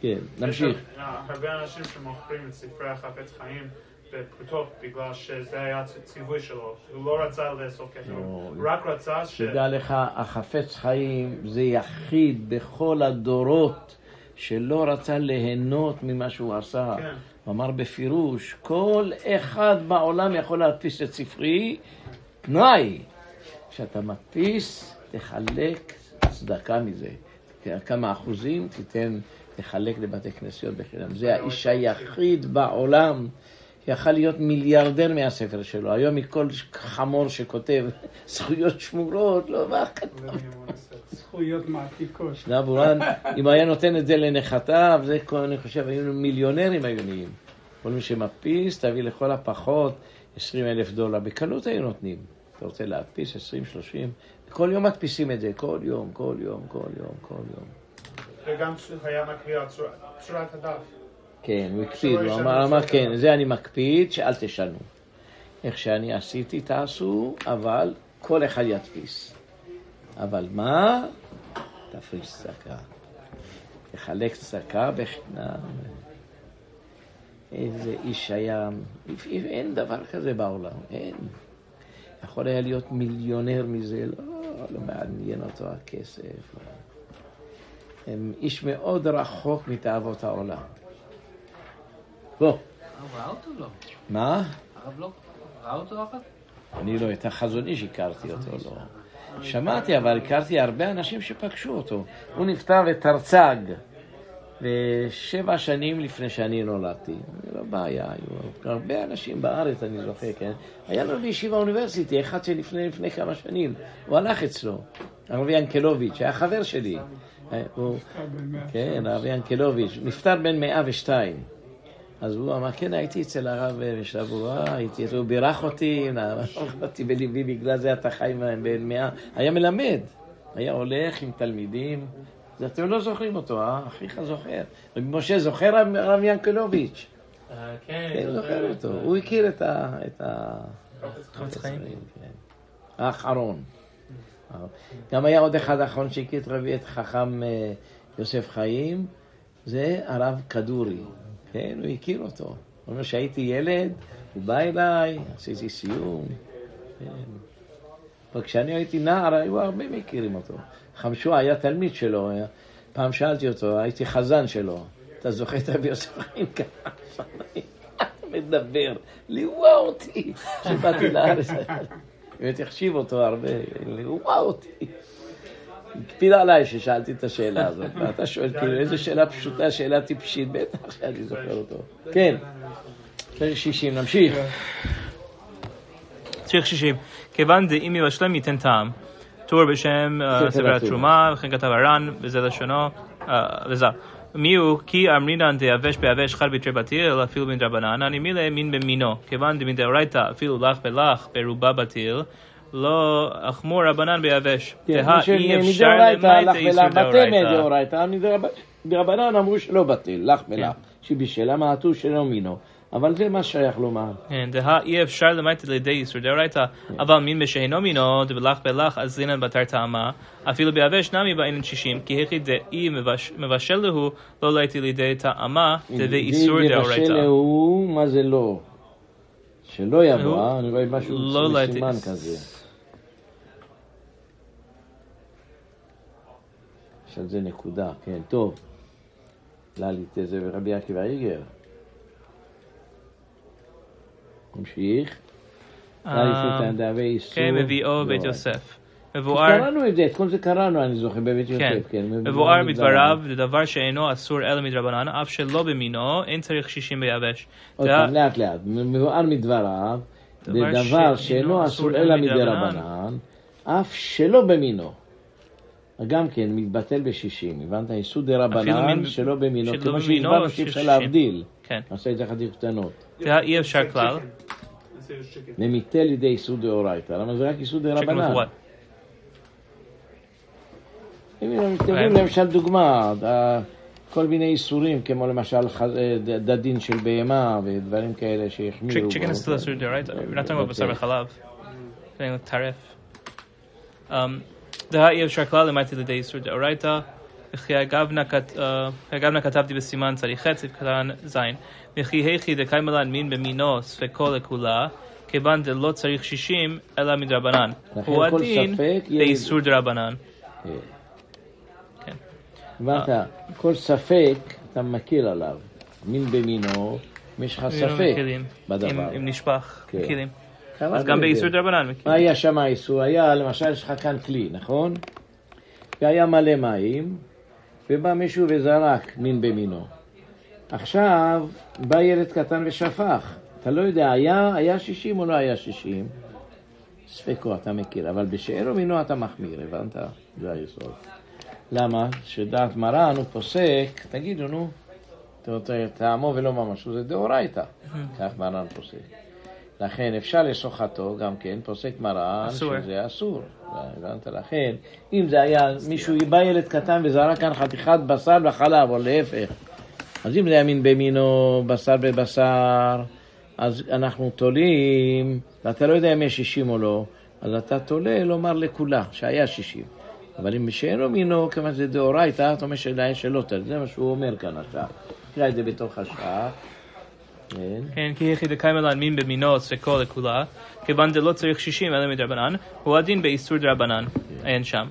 כן, נמשיך. הרבה אנשים שמוכרים את ספרי החפץ חיים בפרוטות בגלל שזה היה ציווי שלו. הוא לא רצה לאסוף כסף, הוא רק רצה ש... תדע לך, החפץ חיים זה יחיד בכל הדורות שלא רצה ליהנות ממה שהוא עשה. כן. הוא אמר בפירוש, כל אחד בעולם יכול להדפיס את ספרי, תנאי, כשאתה מדפיס, תחלק צדקה מזה. כמה אחוזים תיתן, תחלק לבתי כנסיות בחינם. זה האיש היחיד בעולם יכל להיות מיליארדר מהספר שלו. היום מכל חמור שכותב זכויות שמורות, לא, מה כתב? זכויות מעתיקות. נבורן, אם היה נותן את זה לנכדיו, זה כל, אני חושב, היינו מיליונרים היו נהיים. כל מי שמדפיס, תביא לכל הפחות 20 אלף דולר. בקלות היו נותנים. אתה רוצה להדפיס 20, 30? כל יום מדפיסים את זה, כל יום, כל יום, כל יום, כל יום. וגם היה מקריא על צור- צורת הדף. כן, הוא הקפיד, הוא אמר, אמר. כן, זה אני מקפיד, שאל תשנו. איך שאני עשיתי תעשו, אבל כל אחד ידפיס. אבל מה? תפריש צדקה. תחלק צדקה בחינם. איזה איש היה, אין דבר כזה בעולם, אין. יכול היה להיות מיליונר מזה, לא, לא מעניין אותו הכסף. הם איש מאוד רחוק מתאוות העולם. בוא, הרב ראה אותו לא? מה? הרב לא? ראה אותו אבל? אני לא, את החזון איש הכרתי אותו, לא. שמעתי, אבל הכרתי הרבה אנשים שפגשו אותו. הוא נפטר בתרצ"ג, ושבע שנים לפני שאני נולדתי. זה לא בעיה, היו הרבה אנשים בארץ, אני זוכר, כן? היה לו בישיבה אוניברסיטי, אחד שלפני לפני כמה שנים, הוא הלך אצלו, הרב ינקלוביץ', היה חבר שלי. הוא, כן, הרב ינקלוביץ', נפטר בן 102. אז הוא אמר, כן, הייתי אצל הרב בשבוע, הייתי, הוא בירך אותי, אותי בליבי, בגלל זה אתה חי בן מאה. היה מלמד, היה הולך עם תלמידים. זה אתם לא זוכרים אותו, אה? אחיך זוכר. רבי משה זוכר הרב- ינקלוביץ'? כן, כן, זוכר אותו. הוא הכיר את ה... כן. האחרון. גם היה עוד אחד אחרון שהכיר את חכם אה, יוסף חיים, זה הרב כדורי. כן, הוא הכיר אותו. הוא אומר שהייתי ילד, הוא בא אליי, עשיתי סיום. כן. אבל כשאני הייתי נער, היו הרבה מכירים אותו. חמשוע היה תלמיד שלו, היה- פעם שאלתי אותו, הייתי חזן שלו. אתה זוכר את רבי יוסף חיים ככה? מדבר, ליווה אותי כשבאתי לארץ. באמת החשיב אותו הרבה, ליווה אותי. הקפיד עליי ששאלתי את השאלה הזאת. ואתה שואל, כאילו, איזה שאלה פשוטה, שאלה טיפשית, בטח שאני זוכר אותו. כן, פרק 60, נמשיך. צריך 60. כיוון דאם יבשלם ייתן טעם, טור בשם אה, ספר ספר התרומה. וכן כתב הר"ן, וזה לשונו, אה, וזה. מי הוא? כי אמרינן דאבש באבש חד בתרי בטיל, אפילו מן דרבנן, אני מילה מין במינו. כיוון דמדאורייתא אפילו לך בלך ברובה בטיל, לא אחמור רבנן ביבש. כן, דהה אי אפשר למעט איסור דאורייתא. מדאורייתא, דרבנן אמרו שלא בטל, לך ולך, שבישלה מעטו שלא מינו. אבל זה מה שייך לומר. כן, דהה אי אפשר למעט על ידי איסור דאורייתא, אבל מין בשאינו מינו, דבלך בלך, אז זינן בתר טעמה, אפילו ביבש נמי באינן שישים, כי הכי דאי מבש- מבשל להו, לא להיטי לידי טעמה, דבי איסור דאורייתא. יבשל הוא, מה זה לא? שלא יבוא? אני רואה משהו לא סימן כזה. יש על זה נקודה, כן, טוב. לליט זה ורבי עקיבא איגר. לליט אה. כן, מביאו בית לא. יוסף. מבואר, קראנו את זה, את כל זה קראנו, אני זוכר, בבית כן, יוסף, כן. מבואר מדבריו, זה דבר שאינו אסור אלא מדרבנן, אף שלא במינו, אין צריך שישים ביבש. עוד פעם, לאט לאט. מבואר מדבריו, זה דבר שאינו אסור אלא. מדרבנן, אף שלא במינו. גם כן, מתבטל בשישים. הבנת? דרבנן מין- שלא במינו. כמו שהסברנו אפשר. להבדיל. כן. נעשה את זה חתיך קטנות. אי אפשר כלל. למיתה לידי איסור דאורייתא. למה זה רק with דרבנן? what? אם הם תביאו כן. למשל דוגמה, כל מיני איסורים, כמו למשל ד- דדין של בהמה ודברים כאלה שהחמירו. Sort of right? We're not talking about בשר וחלב. Like טרף. Um, דהה אי אפשר כלל למעט לידי איסור דאורייתא. וכי הגבנה אה, כתבתי בסימן צריך סעיף קטן ז', וכי היכי דקיימלן מין במינו ספקו לכולה, כיוון דלא צריך שישים, אלא מדרבנן. הוא הדין ספק באיסור דרבנן. כן. הבנת? כל ספק אתה מקל עליו. מין במינו, אם יש לך ספק מכילים. בדבר. אם- נשפך, כן. אז גם באיסור. דרבנן מה. היה שם האיסור? היה, למשל, יש לך כאן כלי, נכון? והיה מלא מים, ובא מישהו וזרק מין במינו. עכשיו, בא ילד קטן ושפך. אתה לא יודע, היה, היה 60 או לא היה 60? ספקו, אתה מכיר, אבל בשאר מינו אתה מחמיר, הבנת? זה היסוד. למה? שדעת מרן הוא פוסק, תגידו, נו, טעמו ולא ממשו, זה דאורייתא. כך מרן פוסק. לכן אפשר לשוחטו, גם כן, פוסק מרן. שזה אסור. הבנת? לכן, אם זה היה מישהו, בא ילד קטן וזרק כאן חתיכת בשר וחלב, או להפך, אז אם זה היה מין במינו בשר בבשר, אז אנחנו תולים, ואתה לא יודע אם יש 60 או לא, אז אתה תולה לומר לכולה, שהיה 60. אבל אם שאין לו מינו, כיוון שזה דאורייתא, אתה אומר שאלה שלא תל, זה מה שהוא אומר כאן עכשיו. תקרא את זה בתוך השעה. כן. כן, כי יחיד קיימלן מין במינו ספקו לכולה, כיוון דלא צריך שישים אלא מדרבנן, הוא הדין באיסור דרבנן, אין שם.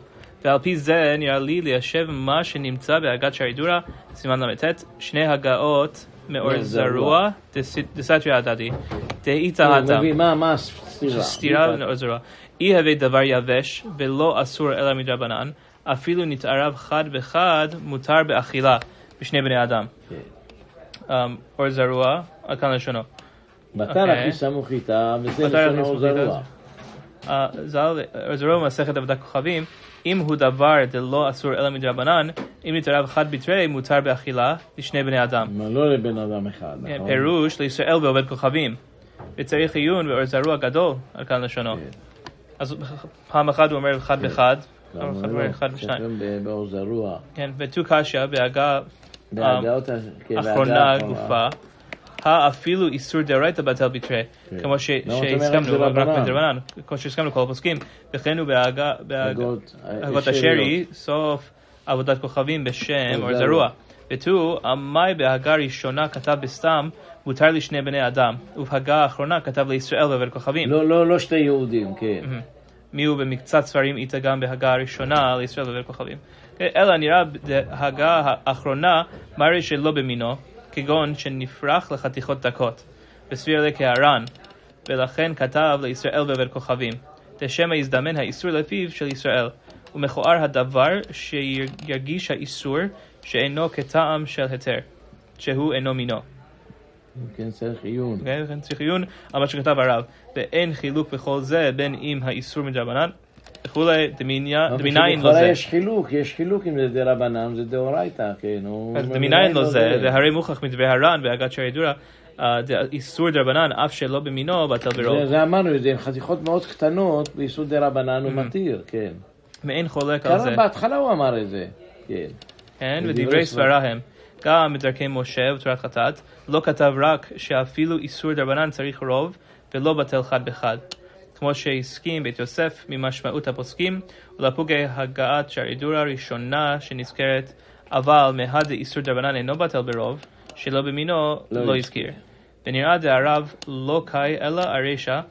ועל פי זה נראה לי ליישב מה שנמצא בהגת שערי דורה, סימן ל"ט, שני הגאות מאור זרוע. דסתרי הדדי, דאי הוא טהתה, מבין, מה, הסתירה? סתירה מאור זרוע, אי הווה דבר יבש ולא אסור אלא מדרבנן, אפילו נתערב חד בחד, מותר באכילה בשני בני אדם. כן. Um, אור זרוע, כאן לשונו. בתר. הכי סמוך איתה, וזה איתה. זרוע. אה, ז"ל, זרוע במסכת עבודת כוכבים, אם הוא דבר דלא אסור אלא מדרבנן, אם נתערב חד בתרי, מותר באכילה לשני בני אדם. לא לבן אדם אחד, כן, נכון? פירוש לישראל בעובד כוכבים. וצריך עיון באור זרוע גדול, על כאן לשונו. כן. אז פעם אחת הוא אומר חד וחד, פעם למה אחת הוא? אומר אחד ושניים. כן, ותו קשיא בהגה כן, אחרונה בהגה גופה, האפילו איסור דאורייתא בטל בתרי. כמו רק שהסכמנו, רק דרבנן? בדרבנן, כמו שהסכמנו כל הפוסקים, וכן הוא בהגה, בהגה- הגות הגות השרי, סוף עבודת כוכבים בשם אור זרוע. ותו, עמי בהגה ראשונה כתב בסתם, מותר לשני בני אדם, ובהגה האחרונה כתב לישראל בעובד כוכבים. לא, לא, לא שתי יהודים, כן. מי הוא במקצת ספרים איתה גם בהגה הראשונה לישראל בעובד כוכבים. אלא נראה בהגה האחרונה מראה שלא במינו, כגון שנפרח לחתיכות דקות, וסביר לה כהר"ן, ולכן כתב לישראל בעובד כוכבים. דשמא יזדמן האיסור לפיו של ישראל, ומכוער הדבר שירגיש האיסור שאינו כטעם של היתר, שהוא אינו מינו. כן, צריך עיון. אוקיי? וכן צריך עיון על מה שכתב הרב. ואין חילוק בכל זה בין אם האיסור מדרבנן וכולי, לא, דמיניים לכאורה לא זה. יש חילוק, יש חילוק אם זה דה רבנן, זה דאורייתא, כן. אז דמיניים לא זה, זה הרי מוכח מדברי הר"ן בהגת שערי דורה, אה, איסור דרבנן, אף שלא במינו, בטל ברוב. זה- אמרנו, זה עם חתיכות מאוד קטנות, ביסוד דה רבנן הוא Mhm. מתיר, כן. מעין חולק על זה. בהתחלה הוא אמר את זה, כן. כן, ודברי. סברה הם, גם בדרכי משה ותורת חטאת, לא כתב רק שאפילו איסור דרבנן צריך רוב, ולא בטל חד בחד. כמו שהסכים בית יוסף ממשמעות הפוסקים, ולפוגי הגעת שערי דורה ראשונה שנזכרת, אבל מהד איסור דרבנן אינו בטל ברוב, שלא במינו לא לא הזכיר. ונראה דהרב לא קאי אלא הרישא,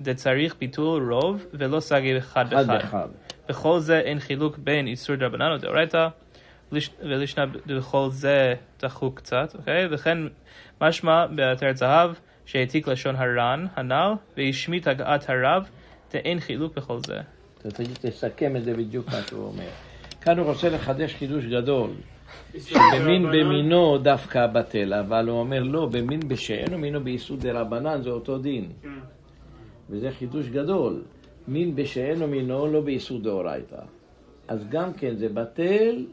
דצריך ביטול רוב ולא סגי חד אחד. אחד. בכל זה אין חילוק בין איסור דרבנן ודאורייתא, לש- ולשנה בכל זה דחוק קצת, אוקיי? וכן משמע בעטרת זהב שהעתיק לשון הר"ן הנ"ל, והשמיט הגעת הרב, דאין חילוק בכל זה. תסכם את זה בדיוק מה שהוא אומר. כאן הוא רוצה לחדש חידוש גדול. שבמין במינו דווקא בטל, אבל הוא אומר לא, במין בשאינו מינו באיסור דה רבנן זה אותו דין. וזה חידוש גדול. מין בשאינו מינו לא באיסור דאורייתא. אז גם כן זה בטל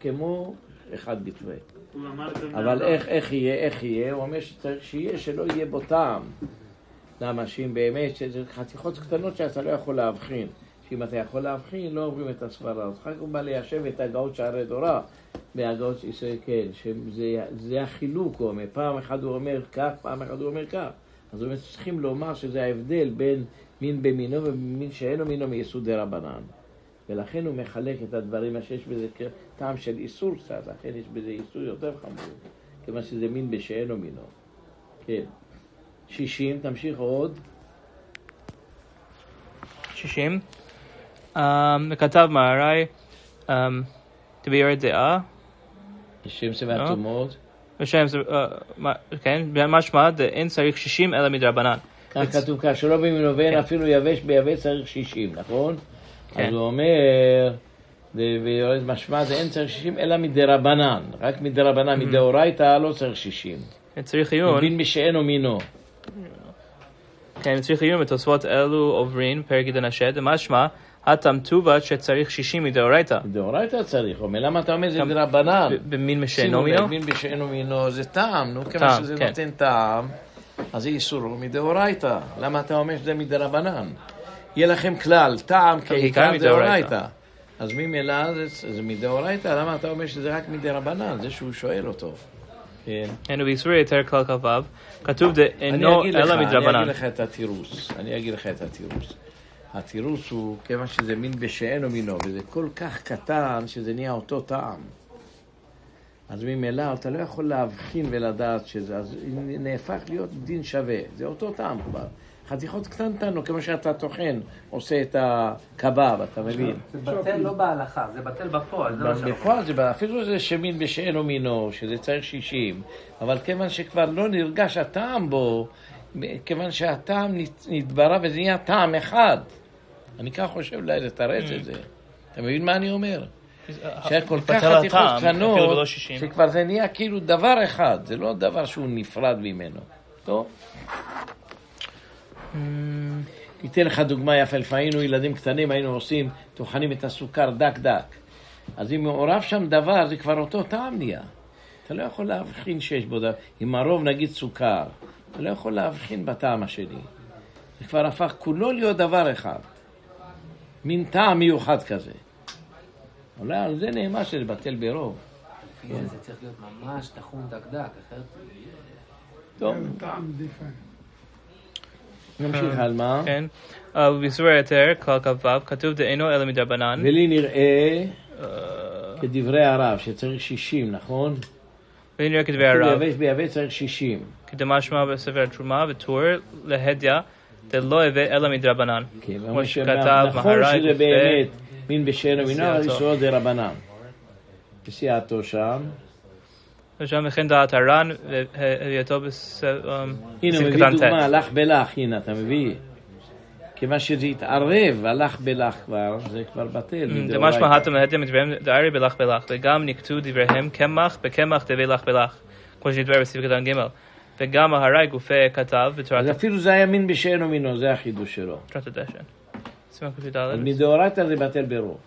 כמו אחד בתווה. אבל מהר"ן. איך, איך יהיה, איך יהיה? הוא אומר שצריך שיהיה, שלא יהיה בו טעם. למה? שאם באמת, שזה חתיכות קטנות שאתה לא יכול להבחין. שאם אתה יכול להבחין, לא עוברים את הסברה. אז אחר כך הוא בא ליישב את הגאות שערי תורה, בהגאות ישראל, כן, שזה זה החילוק, הוא אומר. פעם אחת הוא אומר כך, פעם אחת הוא אומר כך. אז אומר, צריכים לומר שזה ההבדל בין מין במינו ומין שאינו מינו מיסוד רבנן. ולכן הוא מחלק את הדברים, מה שיש בזה טעם של איסור קצת, לכן יש בזה איסור יותר חמור, כיוון שזה מין בשאינו מינו. כן. שישים, תמשיך עוד. 60. Um, וכתב מהר"י, תביאי דעה, שישים זה לא. מהתומות. ושם, זה, אה, כן, משמע דאין צריך 60 אלא מדרבנן. כך כתוב כאן, שלא במינו ואין אפילו יבש ביבש צריך שישים, נכון? כן. אז הוא אומר, ויורד משמע זה אין צריך שישים אלא מדרבנן, רק מדרבנן, מדאורייתא לא צריך שישים. צריך עיון, מבין משאינו מינו. כן, צריך עיון בתוספות אלו עוברין, פרק עידן השד, משמע, הטם טובת שצריך 60 מדאורייתא. מדאורייתא צריך, אומר, למה אתה אומר זה גם דרבנן? ב- במין משאינו מינו? מין בשאינו מינו זה טעם, נו, כיוון טעם, שזה כן. נותן טעם, אז זה איסור מדאורייתא. למה אתה אומר שזה מדרבנן? יהיה לכם כלל, טעם כעיקר מדאורייתא. דאורייתא. אז ממילא זה, זה מדאורייתא, למה אתה אומר שזה רק מדרבנן? זה שהוא שואל אותו. כן. כן, ובאיסורי היתר כלל כ"ו, כתוב אני דאינו אגיד לך, אלא אני מדרבנן. אגיד לך את התירוץ. אני אגיד לך את התירוץ. התירוץ הוא, כיוון שזה מין בשאינו מינו, וזה כל כך קטן שזה נהיה אותו טעם. אז ממילא אתה לא יכול להבחין ולדעת שזה, אז נהפך להיות דין שווה. זה אותו טעם כבר. חתיכות קטנטנו, כמו שאתה טוחן, עושה את הקבב, אתה מבין? זה בטל לא בהלכה, זה בטל בפועל, זה מה שאנחנו... בפועל זה, אפילו זה שמין בשאינו מינו, שזה צריך שישים, אבל כיוון שכבר לא נרגש הטעם בו, כיוון שהטעם נת- נתברא וזה נהיה טעם אחד. אני ככה חושב אולי לתרץ את זה. אתה מבין מה אני אומר? שהיה כל כך בטל חתיכות קטנות, 60. שכבר זה נהיה כאילו דבר אחד, זה לא דבר שהוא נפרד ממנו. טוב? אתן לך דוגמה יפה, לפעמים היינו ילדים קטנים, היינו עושים, טוחנים את הסוכר דק דק. אז אם מעורב שם דבר, זה כבר אותו טעם נהיה. אתה לא יכול להבחין שיש בו דבר. אם הרוב נגיד סוכר, אתה לא יכול להבחין בטעם השני. זה כבר הפך כולו להיות דבר אחד. מין טעם מיוחד כזה. אולי על זה נאמר שזה בטל ברוב. לפי זה צריך להיות ממש טחון דקדק, אחרת... טוב, טעם דיפרנט. נמשיך על מה. כן, אה, ובאיסורי היתר כלל כ"ו, כתוב דאינו אלא מדרבנן. ולי נראה אה, כדברי הרב שצריך 60, נכון? ונראה כדברי הרב. ביבש צריך 60. כדמשמע בספר התרומה וטור להדיא דלא הווה אלא מדרבנן. כן, כמו שכתב נכון מהר"י שזה ק"ב, באמת מין בשאינו מינו, אבל בסיעתו. איסורו דה רבנן. בסיעתו שם. ושם וכן דעת הר"ן והביאתו הנה הוא מביא קטן ט'. דוגמה, הלך בלך, הנה אתה מביא. כיוון שזה התערב, הלך בלך כבר, זה כבר בטל. מדאורייתא. דמשמע הטם להדיא מדבריהם דארי בלך בלך, וגם נקטו דבריהם קמח בקמח דבי לך בלך, כמו שנדבר בסעיף קטן ג', וגם מהר"י גופי כתב בתורת אז אפילו זה היה מין בשאינו מינו, זה החידוש שלו. תורת הדשן. סימן ק"ד. מדאורייתא זה בטל ברוב.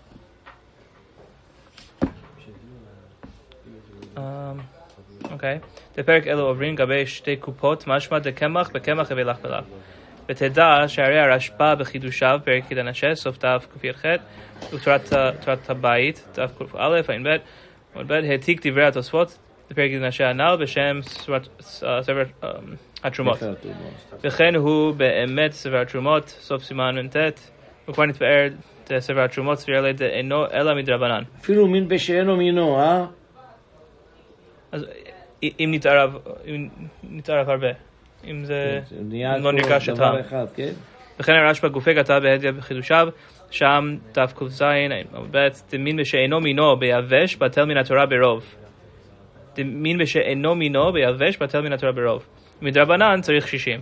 אמ, אוקיי. בפרק אלו עוברים גבי שתי קופות, משמע דקמח בקמח ובלח בלח. ותדע שהרי הרשב"א בחידושיו, פרק י"ד הנשה, סוף דף ק"ח, ותורת הבית, דף ק"א, ע"ב, ע"ב, העתיק דברי התוספות, בפרק י"ד הנשה הנ"ל, בשם ספר אמ, התרומות. וכן הוא באמת ספר התרומות, סוף סימן מ"ט, הוא כבר נתפאר ספר התרומות, ספיר אלה דאינו אלא מדרבנן. אפילו מין בשאינו מינו, אה? אז אם נתערב, אם נתערב הרבה, אם זה לא נרגש. אחד, כן? וכן הרשב"א גופי כתב בהדיא בחידושיו, שם תק"ז עמוד ב', דמין בשאינו מינו ביבש בטל מן התורה ברוב. דמין בשאינו מינו ביבש בטל מן התורה ברוב. מדרבנן צריך שישים.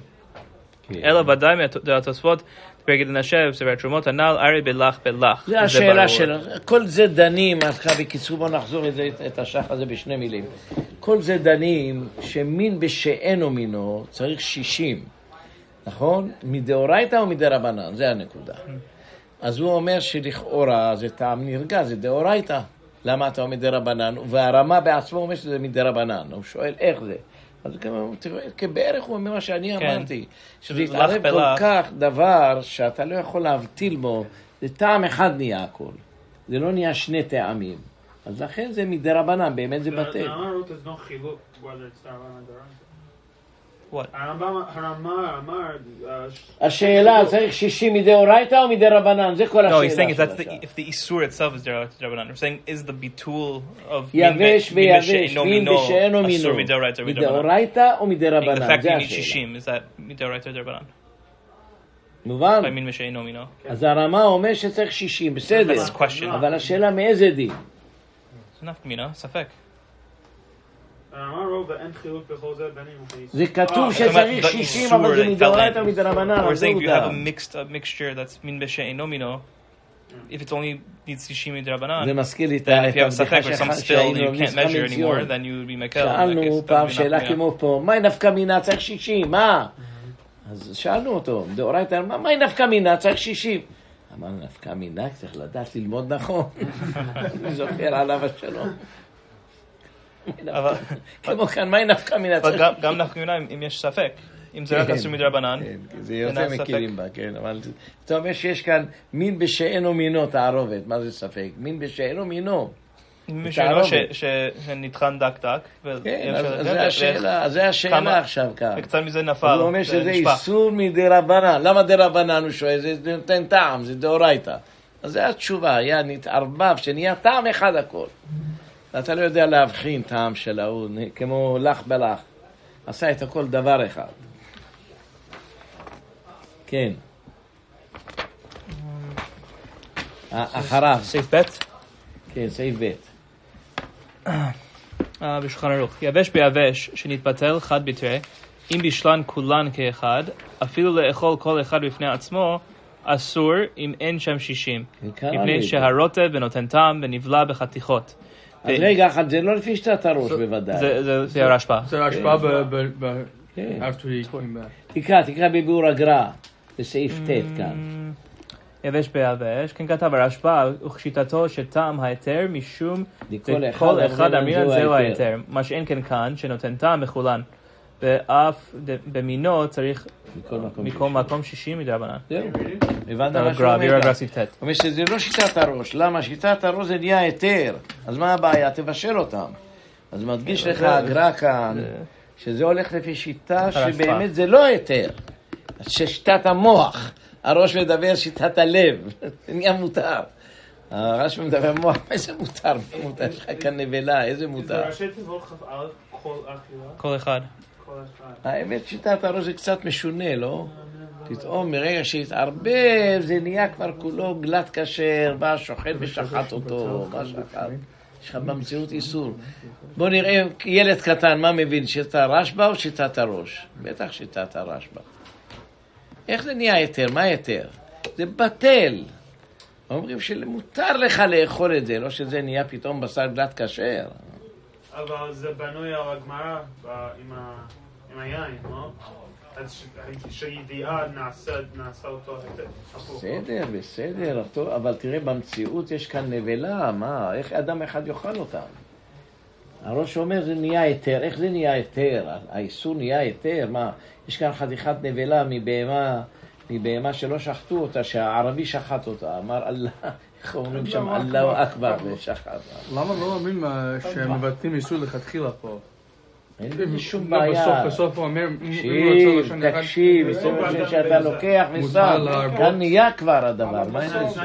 כן. אלא ודאי מהתוספות, פרק י"ד נשב, ספר התרומות הנ"ל, ארי בלח בלח. זה השאלה. שלו. כל זה דנים, עכשיו בקיצור בוא נחזור את, את השח הזה בשני מילים. כל זה דנים שמין בשאינו מינו צריך שישים, נכון? מדאורייתא או מדרבנן, זה הנקודה. אז הוא אומר שלכאורה זה טעם נרגע, זה דאורייתא. למה אתה אומר דרבנן? והרמה בעצמו אומר שזה מדרבנן. הוא שואל איך זה. אז כבערך הוא אומר מה שאני כן. אמרתי. שזה לך כל בלך. כך דבר שאתה לא יכול להבטיל בו, זה טעם אחד נהיה הכל. זה לא נהיה שני טעמים. אז לכן זה מדרבנן, באמת זה בטל. What? uh, השאלה, צריך שישים מדאורייתא או מדרבנן? זה כל No, השאלה he's saying that's the if the isur itself is derabanan. We're saying is the bitul of יבש ויבש, מין בשאינו asur מינו. midaraita or midarabanan. מדאורייתא או The מדרבנן? fact that you need shishim is that midaraita or derabanan. מובן? Min בשאינו מינו. אז הרמה אומר שצריך שישים, בסדר. That's the question. אבל השאלה מאיזה דין? ספק. הרמ"א רוב ואין חילוק בכל זה כתוב אה, שצריך the שישים, isur אבל זה מדאורייתא מדרבנן, We're saying if you have a mixed a mixture that's min בשאינו מינו, if it's only needs shishim midarabanan, זה מזכיר לי את then if you have a הבדיחה שהיינו and you can't במשחק measure ציון. anymore, then you would be mekel. שאלנו פעם שאלה כמו פה, מהי נפקא מינה צריך שישים, מה? אז שאלנו אותו, דאורייתא, מה- מהי נפקא מינה צריך שישים? אמר נפקא מינה, צריך לדעת ללמוד נכון. אני זוכר עליו השלום. אבל כמו כאן, מהי נפקא מינה גם- גם נפק מינה אם יש ספק. אם זה רק כן. אסור מדרבנן, כן, זה יותר. מכירים בה, כן, אבל אתה אומר שיש כאן מין בשאינו מינו תערובת, מה זה ספק? מין בשאינו מינו. שנטחן דק דק. כן, אז זה השאלה, עכשיו כאן. וקצת מזה נפל. הוא אומר שזה. איסור מדרבנן. למה דרבנן הוא שואל? זה נותן טעם, זה דאורייתא. אז זו התשובה, היה נתערבב, שנהיה טעם אחד הכל. ואתה לא יודע להבחין טעם של ההוא, כמו לך בלך. עשה את הכל דבר אחד. כן. אה, אחריו, סעיף ב', כן, סעיף ב'. אה, בשולחן ערוך. יבש ביבש שנתבטל חד בתרי, אם בשלן כולן כאחד, אפילו לאכול כל אחד בפני עצמו, אסור אם אין שם שישים. את מפני. שהרוטב ונותן טעם ונבלע בחתיכות. אז ו- רגע אחד, זה לא לפי שיטת הראש בוודאי. זה- הרשב"א. זה ההשפעה ב... כן. תקרא, תקרא בביאור הגר"א, בסעיף ט' כאן. יבש ביבש, כן כתב הרשב"א, וכשיטתו שטעם ההיתר משום לכל אחד כל אחד אמרינן זהו ההיתר. מה שאין כן כאן, שנותן טעם בכולן. ואף ד- במינו צריך מכל מקום. מכל מקום שישים מדרבנן. זהו, הבנת מה שהוא אומר? אומר שזה לא שיטת הראש, למה? שיטת הראש זה נהיה היתר, אז מה הבעיה? תבשל אותם. אז מדגיש לך הגר"א כאן, שזה הולך לפי שיטה הרשב"א. שבאמת זה לא היתר, ששיטת המוח. הראש מדבר שיטת הלב, זה נהיה מותר. הרש מדבר מוח, איזה מותר? מותר? יש לך כאן נבלה, איזה זה מותר? ראשי תיבות כ"א, כל אכילה, כל אחד. האמת, שיטת הראש זה קצת משונה, לא? פתאום מרגע שהתערבב, זה נהיה כבר כולו גלת כשר, בא שוחט ושחט אותו, מה שחט? יש לך במציאות איסור. בוא נראה, ילד קטן, מה מבין, שיטת הרשב"א או שיטת הראש? בטח שיטת הרשב"א. איך זה נהיה היתר? מה היתר? זה בטל. אומרים שמותר לך לאכול את זה, לא שזה נהיה פתאום בשר גלת כשר. אבל זה בנוי על הגמרא עם ה- עם היין, לא? אז שידיעה נעשה אותו הפוך. בסדר, בסדר, אבל תראה, במציאות יש כאן נבלה, מה, איך אדם אחד יאכל אותם? הראש אומר זה נהיה היתר, איך זה נהיה היתר? האיסור נהיה היתר, מה, יש כאן חתיכת נבלה מבהמה, מבהמה שלא שחטו אותה, שהערבי שחט אותה, אמר אללה, איך אומרים שם, אללהו אללהו אכבר. ושחט. למה לא אומרים אה, שהם מבטלים איסור לכתחילה פה? אין בזה שום לא, בעיה. בסוף, בסוף הוא אומר, תקשיב, אחד- תקשיב, לא זה באת שאתה. לוקח ושם. כאן נהיה כבר הדבר, מה אין לזה?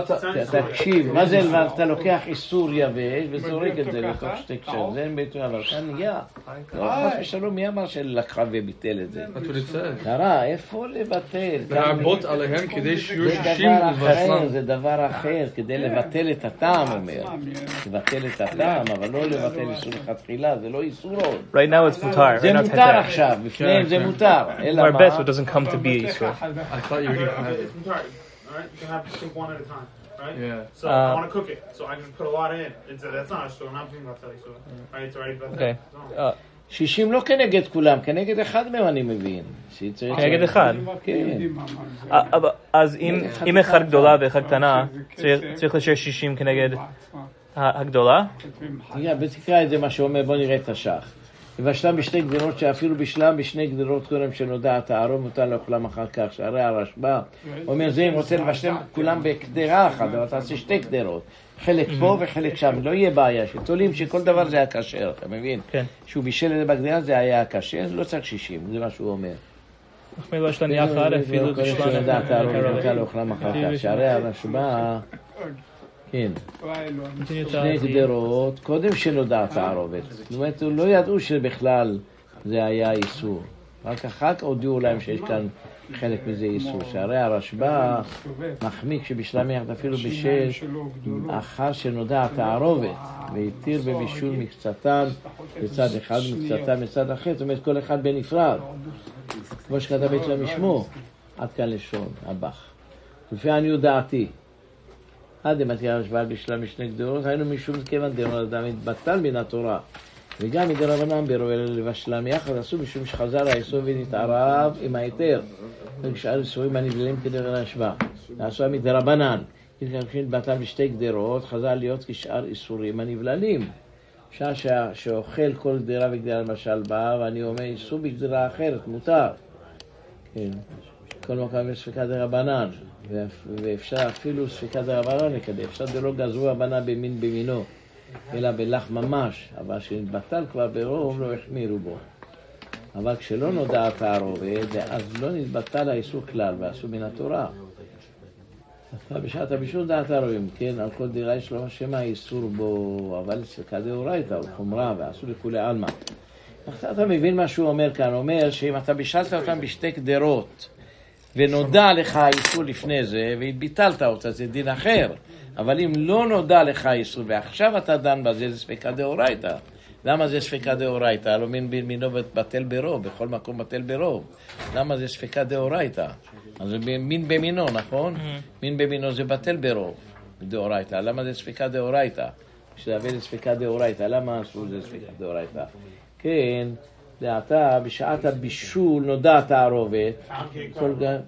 ת- תקשיב, מה זה, אתה לוקח איסור יבש וזורק את זה לתוך שתי קשרים, זה אין ביטוי, אבל כאן נהיה. לא, חס ושלום, מי אמר שלקחה וביטל את זה? Says. קרה, איפה לבטל? להרבות עליהם כדי שיהיו שישים ובשלם. זה דבר אחר, כדי לבטל את הטעם, אומר. לבטל את הטעם, אבל לא לבטל איסור לכתחילה, זה לא איסור עוד. Right now it's mutar. זה Right now it's מותר heter. עכשיו, בפניהם זה כן. מותר. אלא Our מה? best, it doesn't come to be Yisrael. I thought you were gonna have it. It's entirely, all right? You can have just one at a time, right? Yeah. So Uh, I want to cook it, so I can just put a lot in. It's a, that's not a store. I'm not doing that so right? It's already Okay. Uh, 60 לא כנגד כולם, כנגד אחד מהם אני מבין. שצריך- כנגד אחד. כן. אה, אבל- אז אם- אם אחד גדולה ואחד קטנה, צריך- צריך לשיר 60 כנגד ה- הגדולה? תראה, ותקרא את זה מה שאומר, בוא נראה את השח. ובשלם בשתי גדרות שאפילו בשלם בשני גדרות קודם שנודע התערוב מותר לאוכלם אחר כך, שהרי הרשב"א אומר זה אם רוצה לבשלם כולם בקדרה אחת, אבל תעשה שתי קדרות. חלק פה וחלק שם, לא יהיה בעיה, שתולים שכל דבר זה היה כשר, אתה מבין? כן. שהוא בישל את זה בקדרה זה היה כשר, לא צריך 60, זה מה שהוא אומר. יש לנו יחד, אפילו בשלנו. שנודע התערוב מותר לאוכלם אחר כך, שהרי הרשב"א, כן. שני גדרות, קודם שנודע התערובת. זאת אומרת, לא ידעו שבכלל זה היה איסור. רק אחר כך הודיעו להם שיש כאן חלק מזה איסור. שהרי הרשב"א מחמיא כשבשלם יחד אפילו בישל אחר שנודע התערובת, והתיר בבישול מקצתן בצד אחד ומקצתן בצד אחר, זאת אומרת כל אחד בנפרד. כמו שכתב אצלם משמו, עד כאן לשון הבח. לפי עניות דעתי. עד דמתירה השוואה בשלב משני גדולות, היינו משום כיוון דאמר אדם התבטל מן התורה. וגם מדרבנן ברואל לבשלם יחד עשו משום שחזר האיסור ונתערב עם ההיתר. כשאר איסורים הנבללים כדרך ההשוואה. נעשו מדרבנן. כשנתבטל בשתי גדרות, חזר להיות כשאר איסורים הנבללים. בשעה שאוכל כל גדרה וגדרה למשל באה, ואני אומר איסור בגדרה אחרת, מותר. כן. כל מקום יש ספיקה דרבנן, ואפשר אפילו ספיקה דרבנן לקדם, אפשר דלא גזרו הבנה במין במינו, אלא בלח ממש, אבל כשנתבטל כבר ברוב לא החמירו בו. אבל כשלא נודע התערובת, אז לא נתבטל האיסור כלל, ועשו מן התורה. בשעת הבישול דעת הרואים, כן, על כל דירה יש לו שמא איסור בו, אבל ספיקה דאורייתא, הוא חומרה, ועשו לכולי עלמא. אתה מבין מה שהוא אומר כאן, הוא אומר שאם אתה בישלת אותם בשתי גדרות, ונודע לך האיסור לפני זה, וביטלת אותה, זה דין אחר. אבל אם לא נודע לך האיסור, ועכשיו אתה דן בזה, זה ספקה דאורייתא. למה זה ספקה דאורייתא? הלא מין במינו בטל ברוב, בכל מקום בטל ברוב. למה זה ספקה דאורייתא? אז זה מין במינו, נכון? מין במינו זה בטל ברוב, דאורייתא. למה זה ספקה דאורייתא? כשזה לספקה דאורייתא, למה עשו זה ספקה דאורייתא? כן, דעתה, בשעת הבישול נודע ג-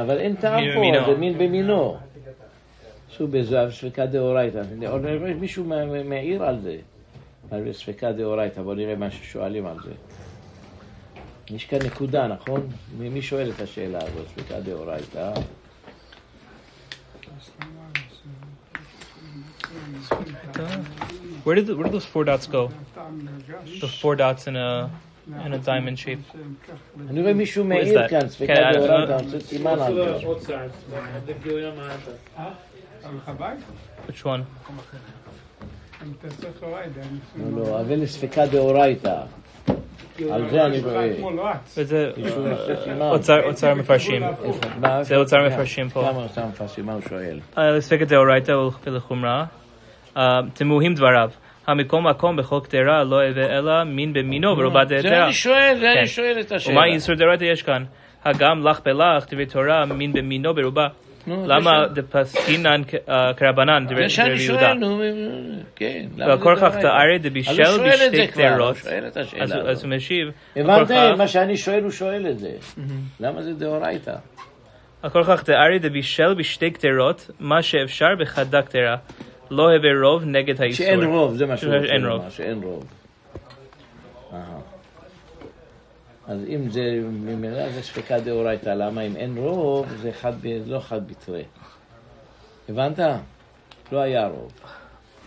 אבל אין טעם פה. זה מין במינו. עשו בזה ספקה דאורייתא. עוד מישהו מעיר על זה, על ספקה דאורייתא, בואו נראה מה ששואלים על זה. יש כאן נקודה, נכון? מי מי שואל את השאלה הזאת, ספקה דאורייתא? Where did, the, where did those four dots go? The four dots in a in a diamond shape. אני רואה מישהו is מעיר that? כאן, ספקה כן, דאורייתא, אני- עושה סימן על זה. Which one? לא, לא, אבל ספקה דאורייתא. על זה אני רואה. וזה מישהו עושה סימן. אוצר אוצר מפרשים. איפה? מה? זה אוצר מפרשים פה. כמה אוצר מפרשים? מה הוא שואל? אה, לספקת דאורייתא ולחומרה. אה, תמוהים דבריו. המקום מקום בכל קדרה לא יבא אלא מין במינו ורובה זה דהתרה. אני שואל, זה כן. אני שואל את השאלה. ומה איסור דאורייתא יש כאן? הגם לך בלך דברי תורה מין במינו ברובה. למה זה דפסקינן אה, כרבנן דברי זה שאני שואל, יהודה? נו, כן. למה זה והכל כך דאורייתא? תארי דבישל זה בשתי את אז. הוא משיב, הבנתם? מה שאני שואל, הוא שואל את זה. למה זה דאורייתא? הכל כך תארי דבישל בשתי גדרות, מה שאפשר בחדה גדרה. לא הווה רוב נגד האיסור. שאין רוב, זה מה שהוא רוצה לומר, רוב. שאין רוב. אז אם זה, ממילא זה ספקה דאורייתא, למה אם אין רוב, זה חד, לא חד בתרי. הבנת? לא היה רוב.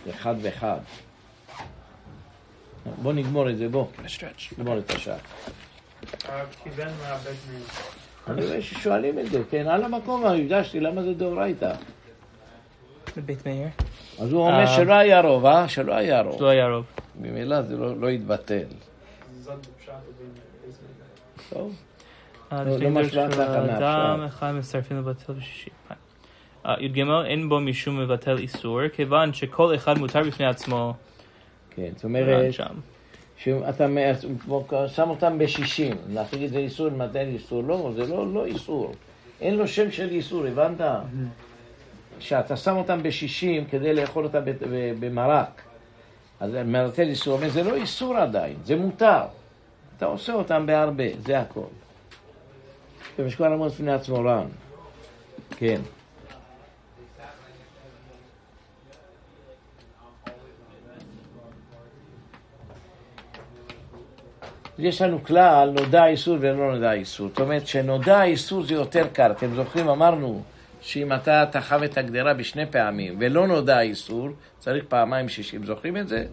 זה חד וחד. בוא נגמור את זה, בוא. נגמור את השעה. אני רואה ששואלים את זה, כן, על המקום הרגשתי, למה זה דאורייתא? בבית מאיר? אז הוא אומר. שלא היה רוב, אה? שלא היה רוב. לא היה רוב. ממילא זה לא לא בפשט הדין. טוב. לא, לפני לא זה משמע של ככה האדם מעכשיו. אחד מצטרפים לבטל בשישי. אה, י"ג אין בו משום מבטל איסור, כיוון שכל אחד מותר בפני עצמו. כן, זאת אומרת. שאתה שם אותם בשישים, להגיד זה איסור, מתי איסור, לא, זה לא, לא איסור. אין לו שם של איסור, הבנת? שאתה שם אותם בשישים כדי לאכול אותם במרק. אז מבטל איסור, אבל זה לא איסור עדיין, זה מותר. אתה עושה אותם בהרבה, זה הכל. ומשקול עמוד לפני עצמו רן. כן. יש לנו כלל, נודע איסור ולא נודע איסור. זאת אומרת, שנודע איסור זה יותר קל. אתם זוכרים, אמרנו שאם אתה תחב את הגדרה בשני פעמים ולא נודע איסור, צריך פעמיים שישים. זוכרים את זה?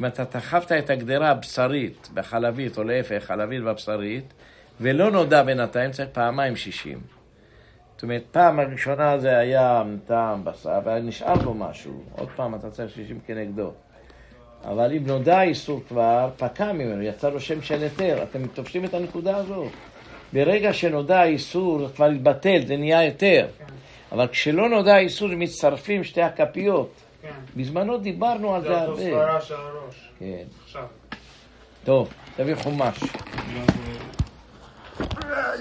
אם אתה תחבת את הגדרה הבשרית בחלבית, או להפך, חלבית בבשרית, ולא נודע בינתיים, צריך פעמיים שישים. זאת אומרת, פעם הראשונה זה היה טעם בשר, ונשאר בו משהו. עוד פעם אתה צריך שישים כנגדו. אבל אם נודע איסור כבר, פקע ממנו, יצא לו שם של היתר. אתם תופסים את הנקודה הזאת? ברגע שנודע האיסור, זה כבר התבטל, זה נהיה היתר. כן. אבל כשלא נודע האיסור, מצטרפים שתי הכפיות. כן. בזמנו דיברנו על זה הרבה. זה אותו סברה של הראש. כן. עכשיו. טוב, תביא חומש. לא,